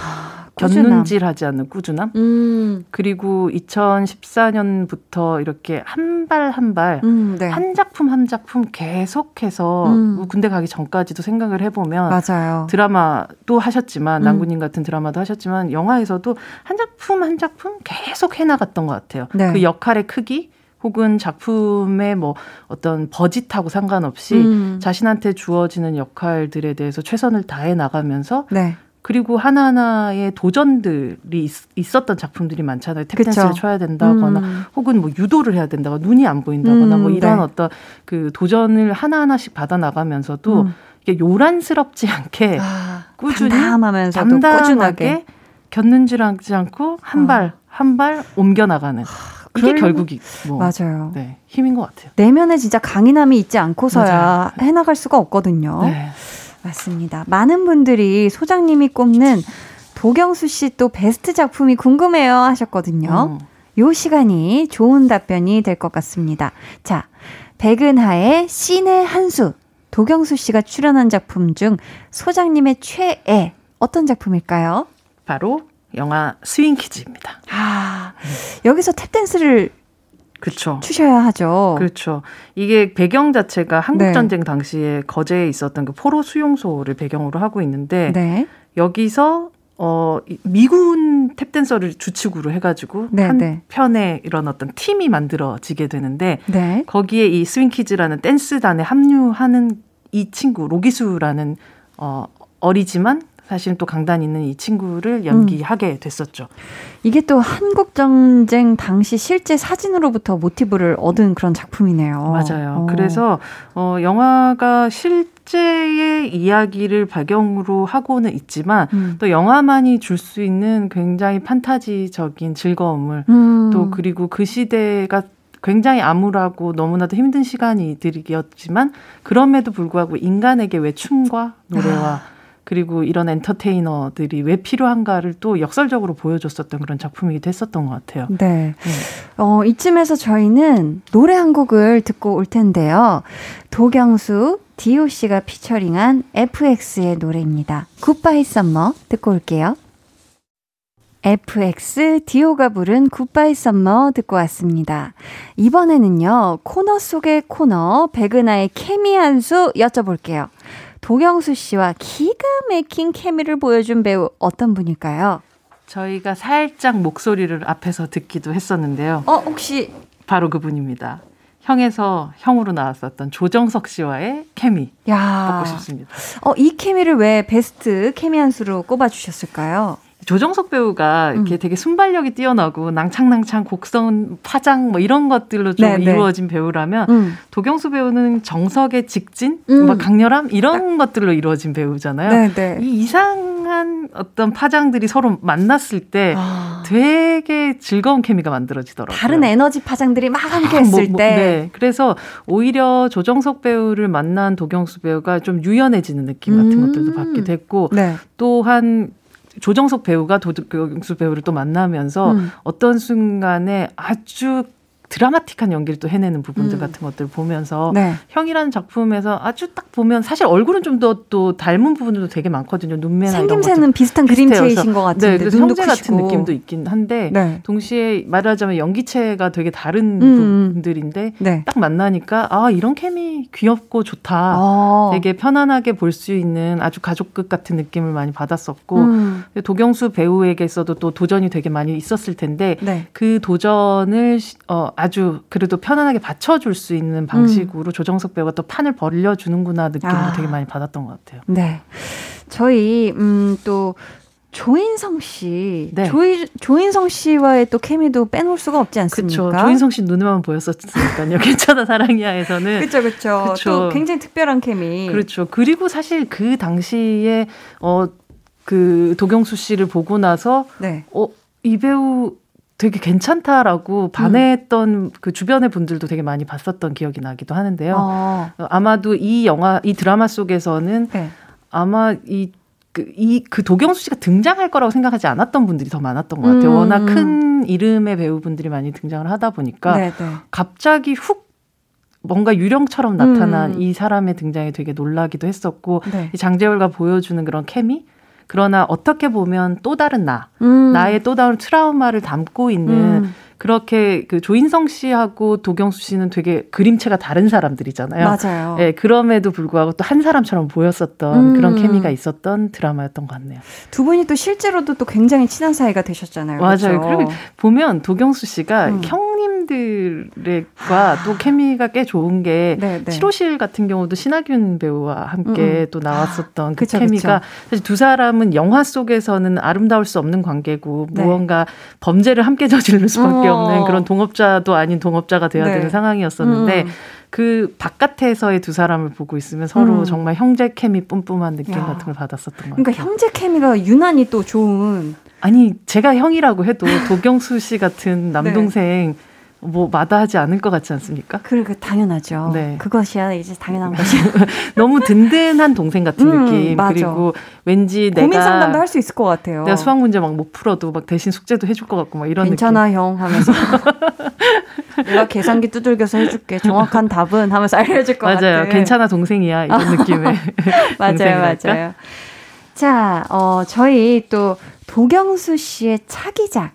꾸준함. 견눈질하지 않는 꾸준함. 음, 그리고 2014년부터 이렇게 한 발 한 발, 음, 네. 한 작품 한 작품 계속해서 음. 뭐 군대 가기 전까지도 생각을 해보면 맞아요. 드라마도 하셨지만 음. 남군님 같은 드라마도 하셨지만 영화에서도 한 작품 한 작품 계속 해나갔던 것 같아요. 네. 그 역할의 크기 혹은 작품의 뭐 어떤 버짓하고 상관없이 음. 자신한테 주어지는 역할들에 대해서 최선을 다해 나가면서 네. 그리고 하나하나의 도전들이 있, 었던 작품들이 많잖아요. 탭댄스를. 쳐야 된다거나 음. 혹은 뭐 유도를 해야 된다거나 눈이 안 보인다거나 음, 뭐 이런 네. 어떤 그 도전을 하나하나씩 받아 나가면서도 음. 이게 요란스럽지 않게 아, 꾸준히 담담하면서도 꾸준하게. 견눈질하지 않고 한 어. 발한발 옮겨 나가는 그러려면- 결국이 뭐 맞아요. 네, 힘인 것 같아요. 내면에 진짜 강인함이 있지 않고서야 맞아요. 해나갈 수가 없거든요. 네. 맞습니다. 많은 분들이 소장님이 꼽는 도경수 씨 또 베스트 작품이 궁금해요 하셨거든요. 음. 요 시간이 좋은 답변이 될 것 같습니다. 자, 백은하의 신의 한수. 도경수 씨가 출연한 작품 중 소장님의 최애 어떤 작품일까요? 바로 영화 스윙키즈입니다. 아, 여기서 탭댄스를 그렇죠. 추셔야 하죠. 그렇죠. 이게 배경 자체가 네. 한국 전쟁 당시에 거제에 있었던 그 포로 수용소를 배경으로 하고 있는데 네. 여기서 어 이- 미군 탭댄서를 주축으로 해가지고 네, 한 네. 편의 이런 어떤 팀이 만들어지게 되는데 네. 거기에 이 스윙키즈라는 댄스단에 합류하는 이 친구 로기수라는 어 어리지만 사실 또 강단 있는 이 친구를 연기하게 됐었죠. 이게 또 한국 전쟁 당시 실제 사진으로부터 모티브를 얻은 그런 작품이네요. 맞아요. 어. 그래서 어 영화가 실제의 이야기를 배경으로 하고는 있지만 음. 또 영화만이 줄 수 있는 굉장히 판타지적인 즐거움을 음. 또 그리고 그 시대가 굉장히 암울하고 너무나도 힘든 시간이들이었지만 그럼에도 불구하고 인간에게 왜 춤과 노래와 아. 그리고 이런 엔터테이너들이 왜 필요한가를 또 역설적으로 보여줬었던 그런 작품이기도 했었던 것 같아요. 네. 어, 이쯤에서 저희는 노래 한 곡을 듣고 올 텐데요. 도경수, 디오 씨가 featuring한 FX의 노래입니다. Goodbye Summer 듣고 올게요. FX 디오가 부른 Goodbye Summer 듣고 왔습니다. 이번에는 요, 코너 속의 코너, 백은하의 케미 한 수 여쭤볼게요. 도경수 씨와 기가 막힌 케미를 보여준 배우 어떤 분일까요? 저희가 살짝 목소리를 앞에서 듣기도 했었는데요. 어, 혹시 바로 그분입니다. 형에서 형으로 나왔었던 조정석 씨와의 케미 야. 뽑고 싶습니다. 어, 이 케미를 왜 베스트 케미 한 수로 꼽아 주셨을까요? 조정석 배우가 이렇게 음. 되게 순발력이 뛰어나고 낭창낭창 곡선 파장 뭐 이런 것들로 좀 네, 네. 이루어진 배우라면 음. 도경수 배우는 정석의 직진, 음. 막 강렬함 이런 것들로 이루어진 배우잖아요. 네, 네. 이 이상한 어떤 파장들이 서로 만났을 때 아, 되게 즐거운 케미가 만들어지더라고요. 다른 에너지 파장들이 막 함께 아, 했을 뭐, 뭐, 때. 네. 그래서 오히려 조정석 배우를 만난 도경수 배우가 좀 유연해지는 느낌 같은 음. 것들도 받게 됐고 네. 또한 조정석 배우가 도경수 배우를 또 만나면서 음. 어떤 순간에 아주 드라마틱한 연기를 또 해내는 부분들 음. 같은 것들을 보면서 네. 형이라는 작품에서 아주 딱 보면 사실 얼굴은 좀 더 또 닮은 부분들도 되게 많거든요. 눈매나. 생김새는 비슷한. 그림체이신 것 같은데 네, 형제 같은. 느낌도 있긴 한데 네. 동시에 말하자면 연기체가 되게 다른 음. 부분들인데 네. 딱 만나니까 아 이런 케미 귀엽고 좋다. 어. 되게 편안하게 볼 수 있는 아주 가족극 같은 느낌을 많이 받았었고 음. 도경수 배우에게서도 또 도전이 되게 많이 있었을 텐데 네. 그 도전을 시- 어, 아주 그래도 편안하게 받쳐줄 수 있는 방식으로 조정석 배우가 또 판을 벌려주는구나 느낌도 음. 아. 되게 많이 받았던 것 같아요. 네. 저희 음 또 조인성 씨, 네. 조이, 조인성 씨와의 또 케미도 빼놓을 수가 없지 않습니까? 그렇죠. 조인성 씨 눈에만 보였었으니까요. 괜찮아 사랑이야에서는 그렇죠, 그렇죠. 그쵸. 또 굉장히 특별한 케미. 그렇죠. 그리고 사실 그 당시에 어그 도경수 씨를 보고 나서 네. 어이 배우 되게 괜찮다라고 반했던 그 주변의 분들도 되게 많이 봤었던 기억이 나기도 하는데요. 어, 어, 아마도 이 영화 이 드라마 속에서는 네. 아마 이 그, 이, 그 도경수 씨가 등장할 거라고 생각하지 않았던 분들이 더 많았던 것 같아요. 음, 워낙 음. 큰 이름의 배우분들이 많이 등장을 하다 보니까 네, 네. 갑자기 훅 뭔가 유령처럼 나타난 음. 이 사람의 등장에 되게 놀라기도 했었고 네. 이 장재열과 보여주는 그런 케미 그러나 어떻게 보면 또 다른 나 음. 나의 또 다른 트라우마를 담고 있는 음. 그렇게 그 조인성 씨하고 도경수 씨는 되게 그림체가 다른 사람들이잖아요. 맞아요. 예, 그럼에도 불구하고 또 한 사람처럼 보였었던 음. 그런 케미가 있었던 드라마였던 것 같네요. 두 분이 또 실제로도 또 굉장히 친한 사이가 되셨잖아요. 맞아요. 그렇죠? 그리고 보면 도경수 씨가 음. 형님 배우님들과 또 케미가 꽤 좋은 게 네, 네. 7호실 같은 경우도 신하균 배우와 함께 음. 또 나왔었던 그 그쵸, 케미가 그쵸. 사실 두 사람은 영화 속에서는 아름다울 수 없는 관계고 네. 무언가 범죄를 함께 저지를 수밖에 어. 없는 그런 동업자도 아닌 동업자가 돼야 네. 되는 상황이었었는데 음. 그 바깥에서의 두 사람을 보고 있으면 서로 음. 정말 형제 케미 뿜뿜한 느낌 야. 같은 걸 받았었던 것 그러니까 같아요. 형제 케미가 유난히 또 좋은 아니 제가 형이라고 해도 도경수 씨 같은 네. 남동생 뭐 마다하지 않을 것 같지 않습니까? 그러니까 당연하죠. 네. 그것이야 이제 당연한 것이. 너무 든든한 동생 같은 음, 느낌 맞아. 그리고 왠지 고민 내가 상담도 할 수 있을 것 같아요. 내가 수학 문제 막 못 풀어도 막 대신 숙제도 해줄 것 같고 막 이런 괜찮아 형 하면서 내가 계산기 두들겨서 해줄게 정확한 답은 하면서 알려줄 것 느낌. 맞아요. 괜찮아 동생이야 이런 느낌의 맞아요? 맞아요. 자, 어, 저희 또 도경수 씨의 차기작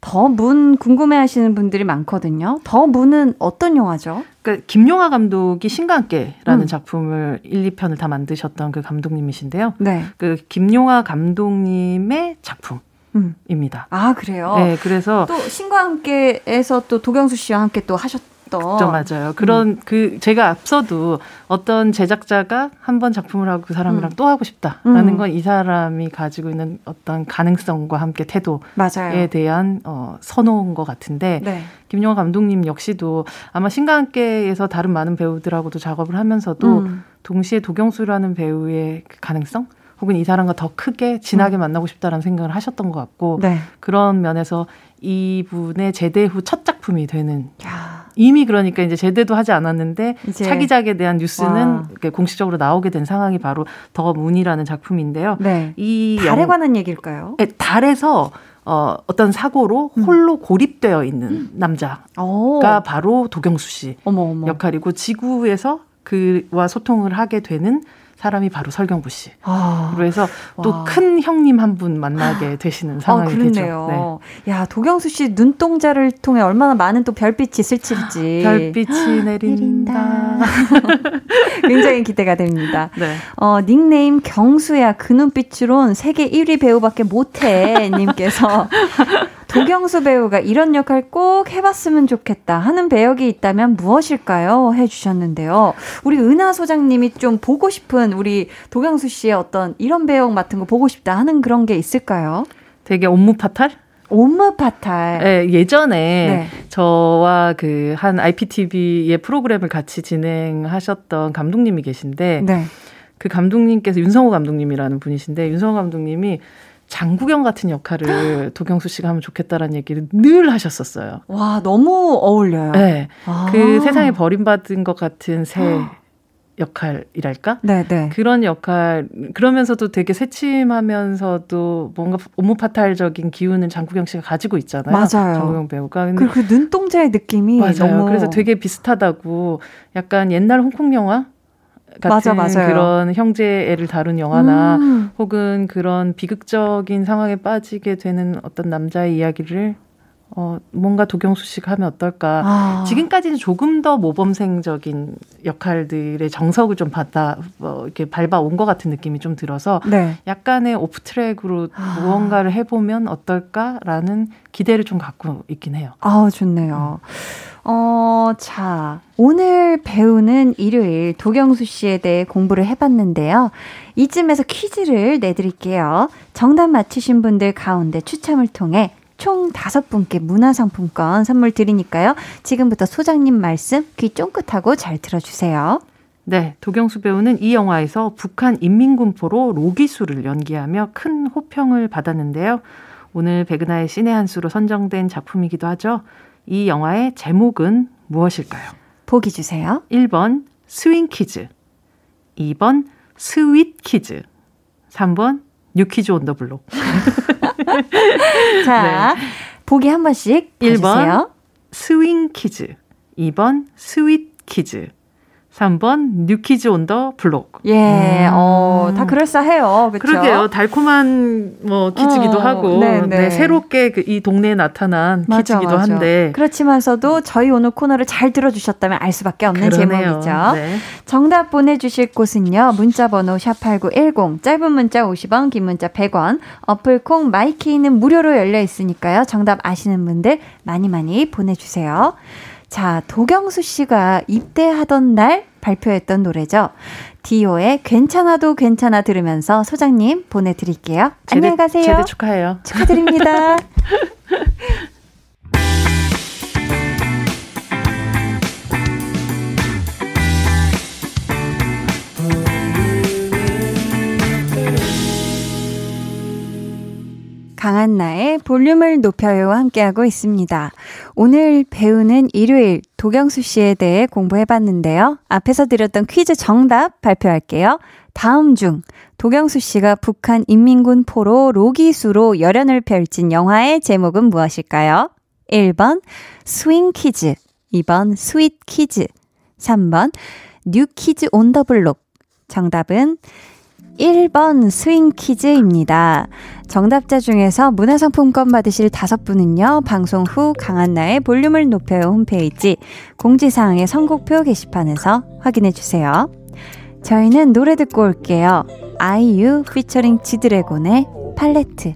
더 문 궁금해하시는 분들이 많거든요. 더 문은 어떤 영화죠? 그러니까 김용하 감독이 신과 함께라는 음. 작품을 1, 2편을 다 만드셨던 그 감독님이신데요. 네. 그 김용하 감독님의 음. 작품입니다. 아 그래요. 네, 그래서 또 신과 함께에서 또 도경수 씨와 함께 또 하셨 던. 저 맞아요. 그런 음. 그 제가 앞서도 어떤 제작자가 한 번 작품을 하고 그 사람이랑 음. 또 하고 싶다라는 음. 건이 사람이 가지고 있는 어떤 가능성과 함께 태도에 맞아요. 대한 어, 선호인 것 같은데 네. 김용화 감독님 역시도 아마 신과 함께에서 다른 많은 배우들하고도 작업을 하면서도 음. 동시에 도경수라는 배우의 그 가능성 혹은 이 사람과 더 크게 진하게 음. 만나고 싶다라는 생각을 하셨던 것 같고 네. 그런 면에서 이분의 제대 후 첫 작품이 되는 야, 이미 그러니까 이제 제대도 하지 않았는데 이제 차기작에 대한 뉴스는 공식적으로 나오게 된 상황이 바로 더 문이라는 작품인데요. 네. 이 달에 영- 관한 얘기일까요? 에, 달에서 어, 어떤 사고로 음. 홀로 고립되어 있는 남자가 오. 바로 도경수 씨 어머 어머. 역할이고 지구에서 그와 소통을 하게 되는 사람이 바로 설경구 씨. 아. 그래서 또 와. 큰 형님 한 분 만나게 되시는 아, 상황이 되죠. 네. 그렇네요. 야, 도경수 씨 눈동자를 통해 얼마나 많은 또 별빛이 스칠지. 별빛이 내린다. 굉장히 기대가 됩니다. 네. 어, 닉네임 경수야 그 눈빛으론 세계 1위 배우밖에 못해 님께서 도경수 배우가 이런 역할 꼭 해봤으면 좋겠다 하는 배역이 있다면 무엇일까요? 해주셨는데요. 우리 은하 소장님이 좀 보고 싶은 우리 도경수 씨의 어떤 이런 배역 맡은 거 보고 싶다 하는 그런 게 있을까요? 되게 업무 파탈? 옴므 파탈. 네, 예전에 네. 저와 그 한 IPTV의 프로그램을 같이 진행하셨던 감독님이 계신데 네. 그 감독님께서 윤성호 감독님이라는 분이신데 윤성호 감독님이 장국영 같은 역할을 도경수 씨가 하면 좋겠다라는 얘기를 늘 하셨었어요. 와, 너무 어울려요. 네. 아. 그 세상에 버림받은 것 같은 새 역할이랄까? 네, 네. 그런 역할 그러면서도 되게 새침하면서도 뭔가 업무 파탈적인 기운을 장국영 씨가 가지고 있잖아요. 맞아요. 장국영 배우가. 근데 그리고 그 눈동자의 느낌이 맞아요. 너무 그래서 되게 비슷하다고 약간 옛날 홍콩 영화 맞아, 같은 맞아요. 그런 형제애를 다룬 영화나 음. 혹은 그런 비극적인 상황에 빠지게 되는 어떤 남자의 이야기를 어 뭔가 도경수 씨가 하면 어떨까? 아. 지금까지는 조금 더 모범생적인 역할들의 정석을 좀 받아 어, 이렇게 밟아온 것 같은 느낌이 좀 들어서 네. 약간의 오프 트랙으로 아. 무언가를 해보면 어떨까라는 기대를 좀 갖고 있긴 해요. 아, 좋네요. 어, 자, 오늘 배우는 일요일 도경수 씨에 대해 공부를 해봤는데요. 이쯤에서 퀴즈를 내드릴게요. 정답 맞히신 분들 가운데 추첨을 통해 총 다섯 분께 문화상품권 선물 드리니까요. 지금부터 소장님 말씀 귀 쫑긋하고 잘 들어주세요. 네, 도경수 배우는 이 영화에서 북한 인민군포로 로기수를 연기하며 큰 호평을 받았는데요. 오늘 백은하의 신의 한 수로 선정된 작품이기도 하죠. 이 영화의 제목은 무엇일까요? 보기 주세요. 1번 Swing Kids, 2번 Sweet Kids, 3번 New Kids on the Block. 자, 보기 한 번씩 네. 일 번. 봐주세요. Swing Kids, 2번 Sweet Kids, 3번 New Kids on the Block. 예, 음. 어, 다 그럴싸해요. 그쵸? 그러게요. 달콤한 뭐 kids기도 어, 하고 네, 네. 네 새롭게 그 이 동네에 나타난 맞아, kids기도 맞아. 한데 그렇지만서도 저희 오늘 코너를 잘 들어주셨다면 알 수밖에 없는 그러네요. 제목이죠. 네. 정답 보내주실 곳은요. 문자번호 샵8910 짧은 문자 50원 긴 문자 100원 어플 콩 마이케이는 무료로 열려 있으니까요. 정답 아시는 분들 많이 많이 보내주세요. 자, 도경수 씨가 입대하던 날 발표했던 노래죠. 디오의 괜찮아도 괜찮아 들으면서 소장님 보내드릴게요. 제대, 안녕히 가세요. 제대 축하해요. 축하드립니다. 강한 나의 볼륨을 높여요 함께하고 있습니다. 오늘 배우는 일요일 도경수 씨에 대해 공부해봤는데요. 앞에서 드렸던 퀴즈 정답 발표할게요. 다음 중 도경수 씨가 북한 인민군 포로 로기수로 열연을 펼친 영화의 제목은 무엇일까요? 1번 Swing Kids, 2번 Sweet Kids, 3번 New Kids on the Block. 정답은 1번 Swing Kids입니다. 정답자 중에서 문화상품권 받으실 다섯 분은요, 방송 후 강한나의 볼륨을 높여요 홈페이지 공지사항의 선곡표 게시판에서 확인해 주세요. 저희는 노래 듣고 올게요. 아이유 피처링 지드래곤의 팔레트.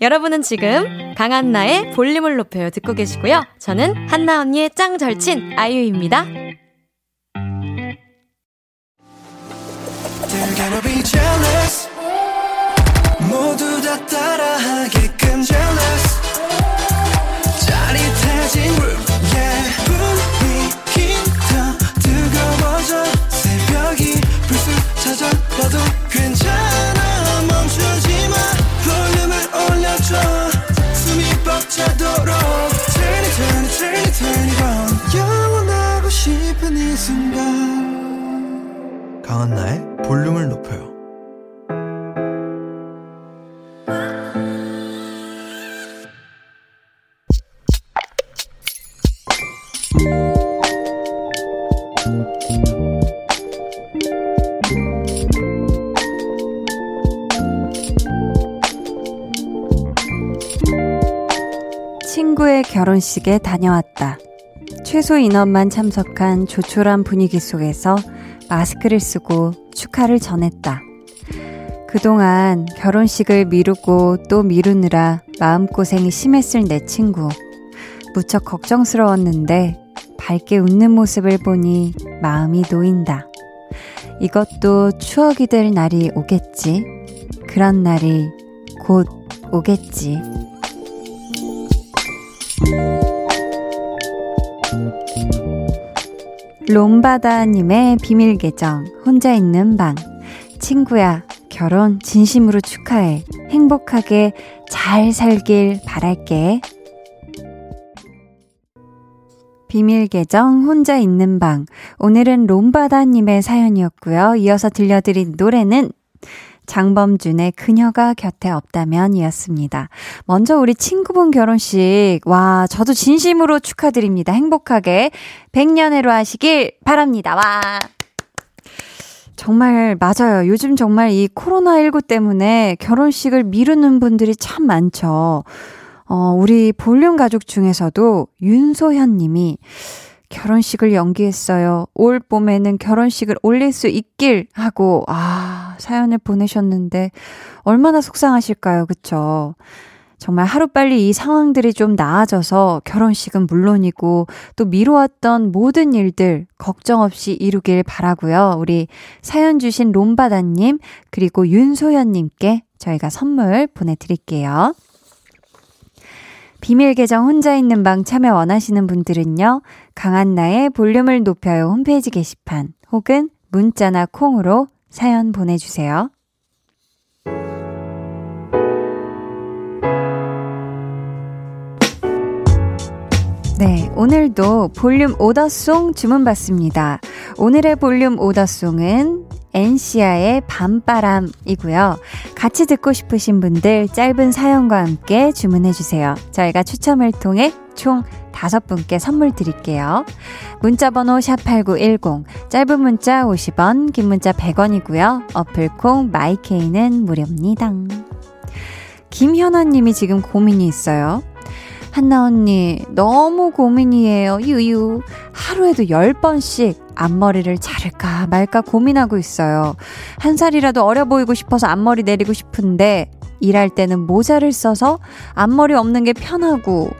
여러분은 지금 강한나의 볼륨을 높여요 듣고 계시고요. 저는 한나 언니의 짱 절친 아이유입니다. They're gonna be jealous 모두 다 따라하게끔 jealous 결혼식에 다녀왔다. 최소 인원만 참석한 조촐한 분위기 속에서 마스크를 쓰고 축하를 전했다. 그동안 결혼식을 미루고 또 미루느라 마음고생이 심했을 내 친구. 무척 걱정스러웠는데 밝게 웃는 모습을 보니 마음이 놓인다. 이것도 추억이 될 날이 오겠지. 그런 날이 곧 오겠지. 롬바다님의 비밀 계정, 혼자 있는 방. 친구야, 결혼 진심으로 축하해. 행복하게 잘 살길 바랄게. 비밀 계정 혼자 있는 방. 오늘은 롬바다님의 사연이었고요. 이어서 들려드린 노래는 장범준의 그녀가 곁에 없다면 이었습니다. 먼저 우리 친구분 결혼식, 와, 저도 진심으로 축하드립니다. 행복하게 100년회로 하시길 바랍니다. 와. 정말 맞아요. 요즘 정말 이 코로나19 때문에 결혼식을 미루는 분들이 참 많죠. 어, 우리 볼륨 가족 중에서도 윤소현 님이 결혼식을 연기했어요. 올 봄에는 결혼식을 올릴 수 있길 하고, 아, 사연을 보내셨는데, 얼마나 속상하실까요? 그쵸? 정말 하루빨리 이 상황들이 좀 나아져서 결혼식은 물론이고 또 미뤄왔던 모든 일들 걱정 없이 이루길 바라고요. 우리 사연 주신 롬바다님 그리고 윤소연님께 저희가 선물 보내드릴게요. 비밀 계정 혼자 있는 방 참여 원하시는 분들은요, 강한나의 볼륨을 높여요 홈페이지 게시판 혹은 문자나 콩으로 사연 보내주세요. 네, 오늘도 볼륨 오더송 주문 받습니다. 오늘의 볼륨 오더송은 엔시아의 밤바람이고요. 같이 듣고 싶으신 분들 짧은 사연과 함께 주문해 주세요. 저희가 추첨을 통해 총 다섯 분께 선물 드릴게요. 문자 번호 샵8910, 짧은 문자 50원, 긴 문자 100원이고요. 어플콩 마이케이는 무료입니다. 김현아 님이 지금 고민이 있어요. 한나 언니, 너무 고민이에요. 유유. 하루에도 10번씩 앞머리를 자를까 말까 고민하고 있어요. 한 살이라도 어려 보이고 싶어서 앞머리 내리고 싶은데, 일할 때는 모자를 써서 앞머리 없는 게 편하고,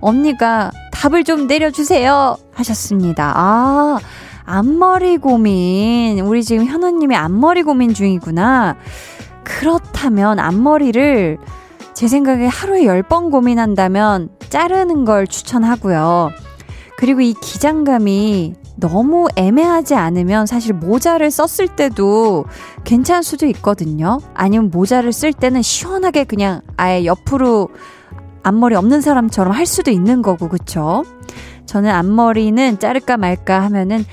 언니가 답을 좀 내려주세요. 하셨습니다. 아, 앞머리 고민. 우리 지금 현아님이 앞머리 고민 중이구나. 그렇다면 앞머리를 제 생각에 하루에 10번 고민한다면 자르는 걸 추천하고요. 그리고 이 기장감이 너무 애매하지 않으면 사실 모자를 썼을 때도 괜찮을 수도 있거든요. 아니면 모자를 쓸 때는 시원하게 그냥 아예 옆으로 앞머리 없는 사람처럼 할 수도 있는 거고, 그쵸? 저는 앞머리는 자를까 말까 하면은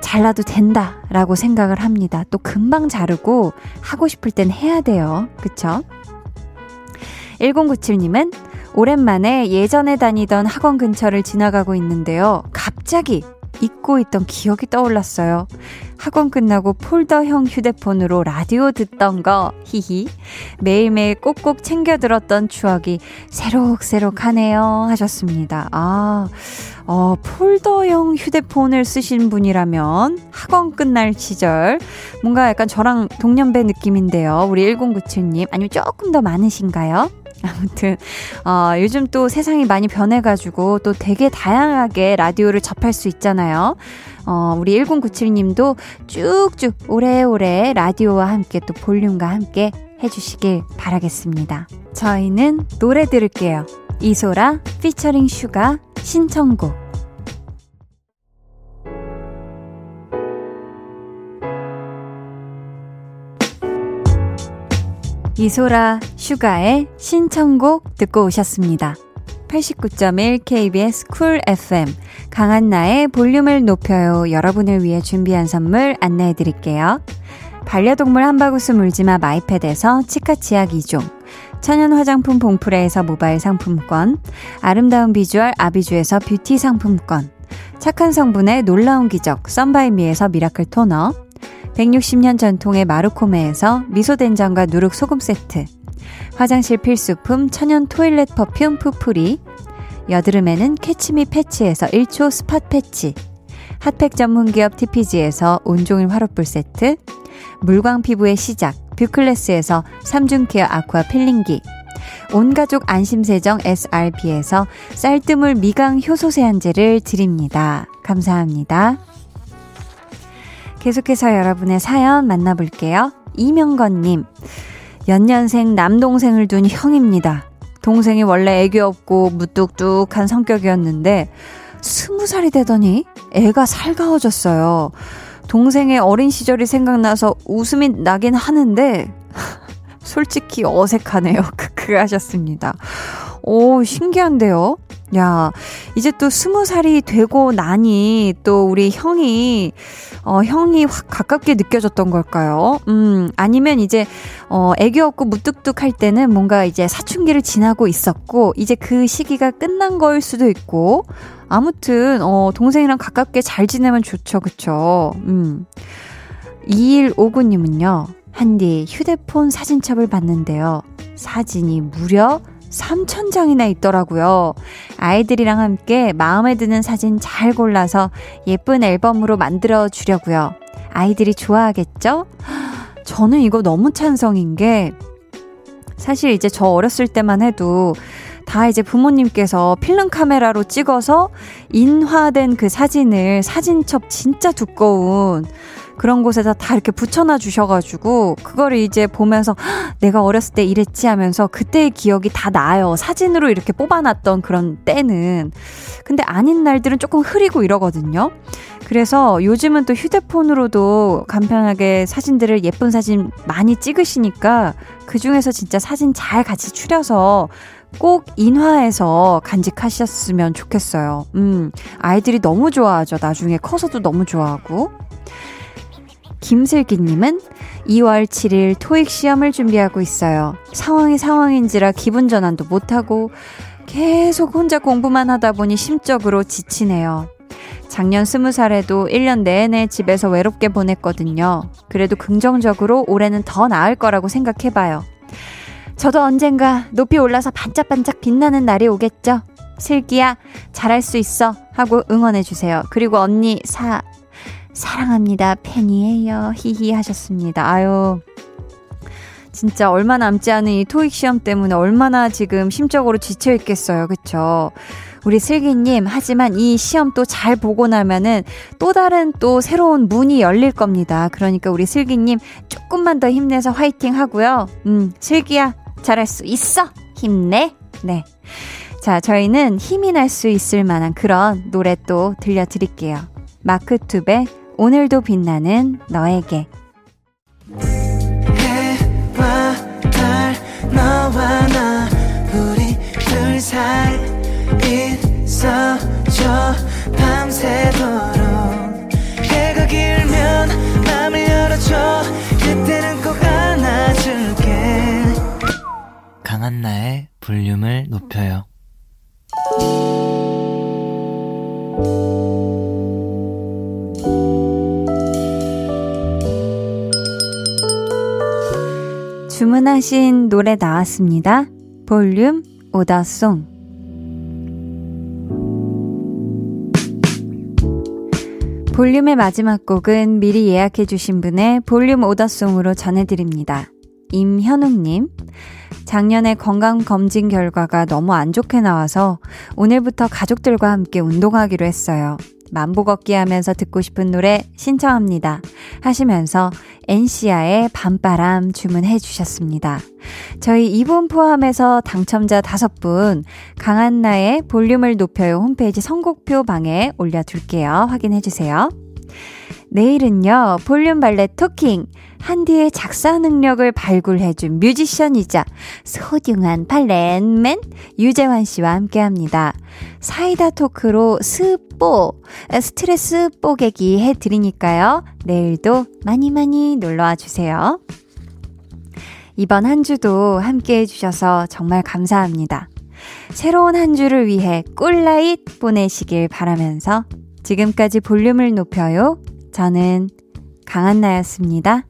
잘라도 된다라고 생각을 합니다. 또 금방 자르고 하고 싶을 땐 해야 돼요. 그쵸? 1097님은 오랜만에 예전에 다니던 학원 근처를 지나가고 있는데요. 갑자기 잊고 있던 기억이 떠올랐어요. 학원 끝나고 폴더형 휴대폰으로 라디오 듣던 거, 히히. 매일매일 꼭꼭 챙겨 들었던 추억이 새록새록 하네요. 하셨습니다. 아, 어, 폴더형 휴대폰을 쓰신 분이라면 학원 끝날 시절 뭔가 약간 저랑 동년배 느낌인데요. 우리 1097님. 아니면 조금 더 많으신가요? 아무튼 어, 요즘 또 세상이 많이 변해가지고 또 되게 다양하게 라디오를 접할 수 있잖아요. 어, 우리 1097님도 쭉쭉 오래오래 라디오와 함께 또 볼륨과 함께 해주시길 바라겠습니다. 저희는 노래 들을게요. 이소라 피처링 슈가 신청곡 이소라 슈가의 신청곡 듣고 오셨습니다. 89.1 KBS 쿨 FM 강한나의 볼륨을 높여요. 여러분을 위해 준비한 선물 안내해 드릴게요. 반려동물 한바구스 물지마 마이패드에서 치카치약 2종 천연 화장품 봉프레에서 모바일 상품권 아름다운 비주얼 아비주에서 뷰티 상품권 착한 성분의 놀라운 기적 썬바이미에서 miracle 토너 160년 전통의 마루코메에서 미소된장과 누룩소금 세트. 화장실 필수품 천연 toilet perfume 푸풀이 여드름에는 캐치미 패치에서 1초 spot 패치. 핫팩 전문 기업 TPG에서 온종일 화롯불 세트. 물광 피부의 시작 뷰클래스에서 3중 케어 아쿠아 필링기. 온가족 안심세정 SRB에서 쌀뜨물 미강 효소 세안제를 드립니다. 감사합니다. 계속해서 여러분의 사연 만나볼게요. 이명건님, 연년생 남동생을 둔 형입니다. 동생이 원래 애교 없고 무뚝뚝한 성격이었는데, 스무 살이 되더니 애가 살가워졌어요. 동생의 어린 시절이 생각나서 웃음이 나긴 하는데, 솔직히 어색하네요. 크크 하셨습니다. 오, 신기한데요? 야, 이제 또 스무 살이 되고 나니 또 우리 형이, 어, 형이 확 가깝게 느껴졌던 걸까요? 음, 아니면 이제, 어, 애교 없고 무뚝뚝할 때는 뭔가 이제 사춘기를 지나고 있었고, 이제 그 시기가 끝난 거일 수도 있고, 아무튼, 어, 동생이랑 가깝게 잘 지내면 좋죠, 그쵸? 음. 2159님은요, 한디 휴대폰 사진첩을 봤는데요. 사진이 무려 3,000장이나 있더라고요. 아이들이랑 함께 마음에 드는 사진 잘 골라서 예쁜 앨범으로 만들어 주려고요. 아이들이 좋아하겠죠? 저는 이거 너무 찬성인 게 사실 이제 저 어렸을 때만 해도 다 이제 부모님께서 필름 카메라로 찍어서 인화된 그 사진을 사진첩 진짜 두꺼운 그런 곳에다 다 이렇게 붙여놔 주셔가지고 그거를 이제 보면서 내가 어렸을 때 이랬지 하면서 그때의 기억이 다 나요. 사진으로 이렇게 뽑아놨던 그런 때는. 근데 아닌 날들은 조금 흐리고 이러거든요. 그래서 요즘은 또 휴대폰으로도 간편하게 사진들을 예쁜 사진 많이 찍으시니까 그 중에서 진짜 사진 잘 같이 추려서 꼭 인화해서 간직하셨으면 좋겠어요. 음, 아이들이 너무 좋아하죠. 나중에 커서도 너무 좋아하고. 김슬기님은 2월 7일 토익 시험을 준비하고 있어요. 상황이 상황인지라 기분 전환도 못하고 계속 혼자 공부만 하다 보니 심적으로 지치네요. 작년 20살에도 1년 내내 집에서 외롭게 보냈거든요. 그래도 긍정적으로 올해는 더 나을 거라고 생각해봐요. 저도 언젠가 높이 올라서 반짝반짝 빛나는 날이 오겠죠? 슬기야, 잘할 수 있어. 하고 응원해주세요. 그리고 언니, 사, 사랑합니다. 팬이에요. 히히 하셨습니다. 아유. 진짜 얼마 남지 않은 이 토익 시험 때문에 얼마나 지금 심적으로 지쳐 있겠어요. 그쵸? 우리 슬기님, 하지만 이 시험 또 잘 보고 나면은 또 다른 또 새로운 문이 열릴 겁니다. 그러니까 우리 슬기님 조금만 더 힘내서 화이팅 하고요. 음, 슬기야, 잘할 수 있어! 힘내! 네. 자, 저희는 힘이 날 수 있을 만한 그런 노래 또 들려드릴게요. 마크 투의 오늘도 빛나는 너에게. 해와 달 너와 나 우리 둘 사이 있어줘 밤새도록 해가 길면 맘을 열어줘 그때는 꼭 안아줄게 강한나의 볼륨을 높여요. 주문하신 노래 나왔습니다. 볼륨 오더송. 볼륨의 마지막 곡은 미리 예약해주신 분의 볼륨 오더송으로 전해드립니다. 임현웅님, 작년에 건강검진 결과가 너무 안 좋게 나와서 오늘부터 가족들과 함께 운동하기로 했어요. 만보 걷기 하면서 듣고 싶은 노래 신청합니다. 하시면서 엔시아의 밤바람 주문해 주셨습니다. 저희 이분 포함해서 당첨자 다섯 분 강한나의 볼륨을 높여요 홈페이지 선곡표 방에 올려둘게요. 확인해 주세요. 내일은요, 볼륨 발레 talking. 헤디의 작사 능력을 발굴해준 뮤지션이자 소중한 발렌맨 유재환 씨와 함께 합니다. 사이다 토크로 스 뽀, 스트레스 뽀개기 해드리니까요. 내일도 많이 많이 놀러와 주세요. 이번 한 주도 함께 해주셔서 정말 감사합니다. 새로운 한 주를 위해 꿀라잇 보내시길 바라면서 지금까지 볼륨을 높여요. 저는 강한나였습니다.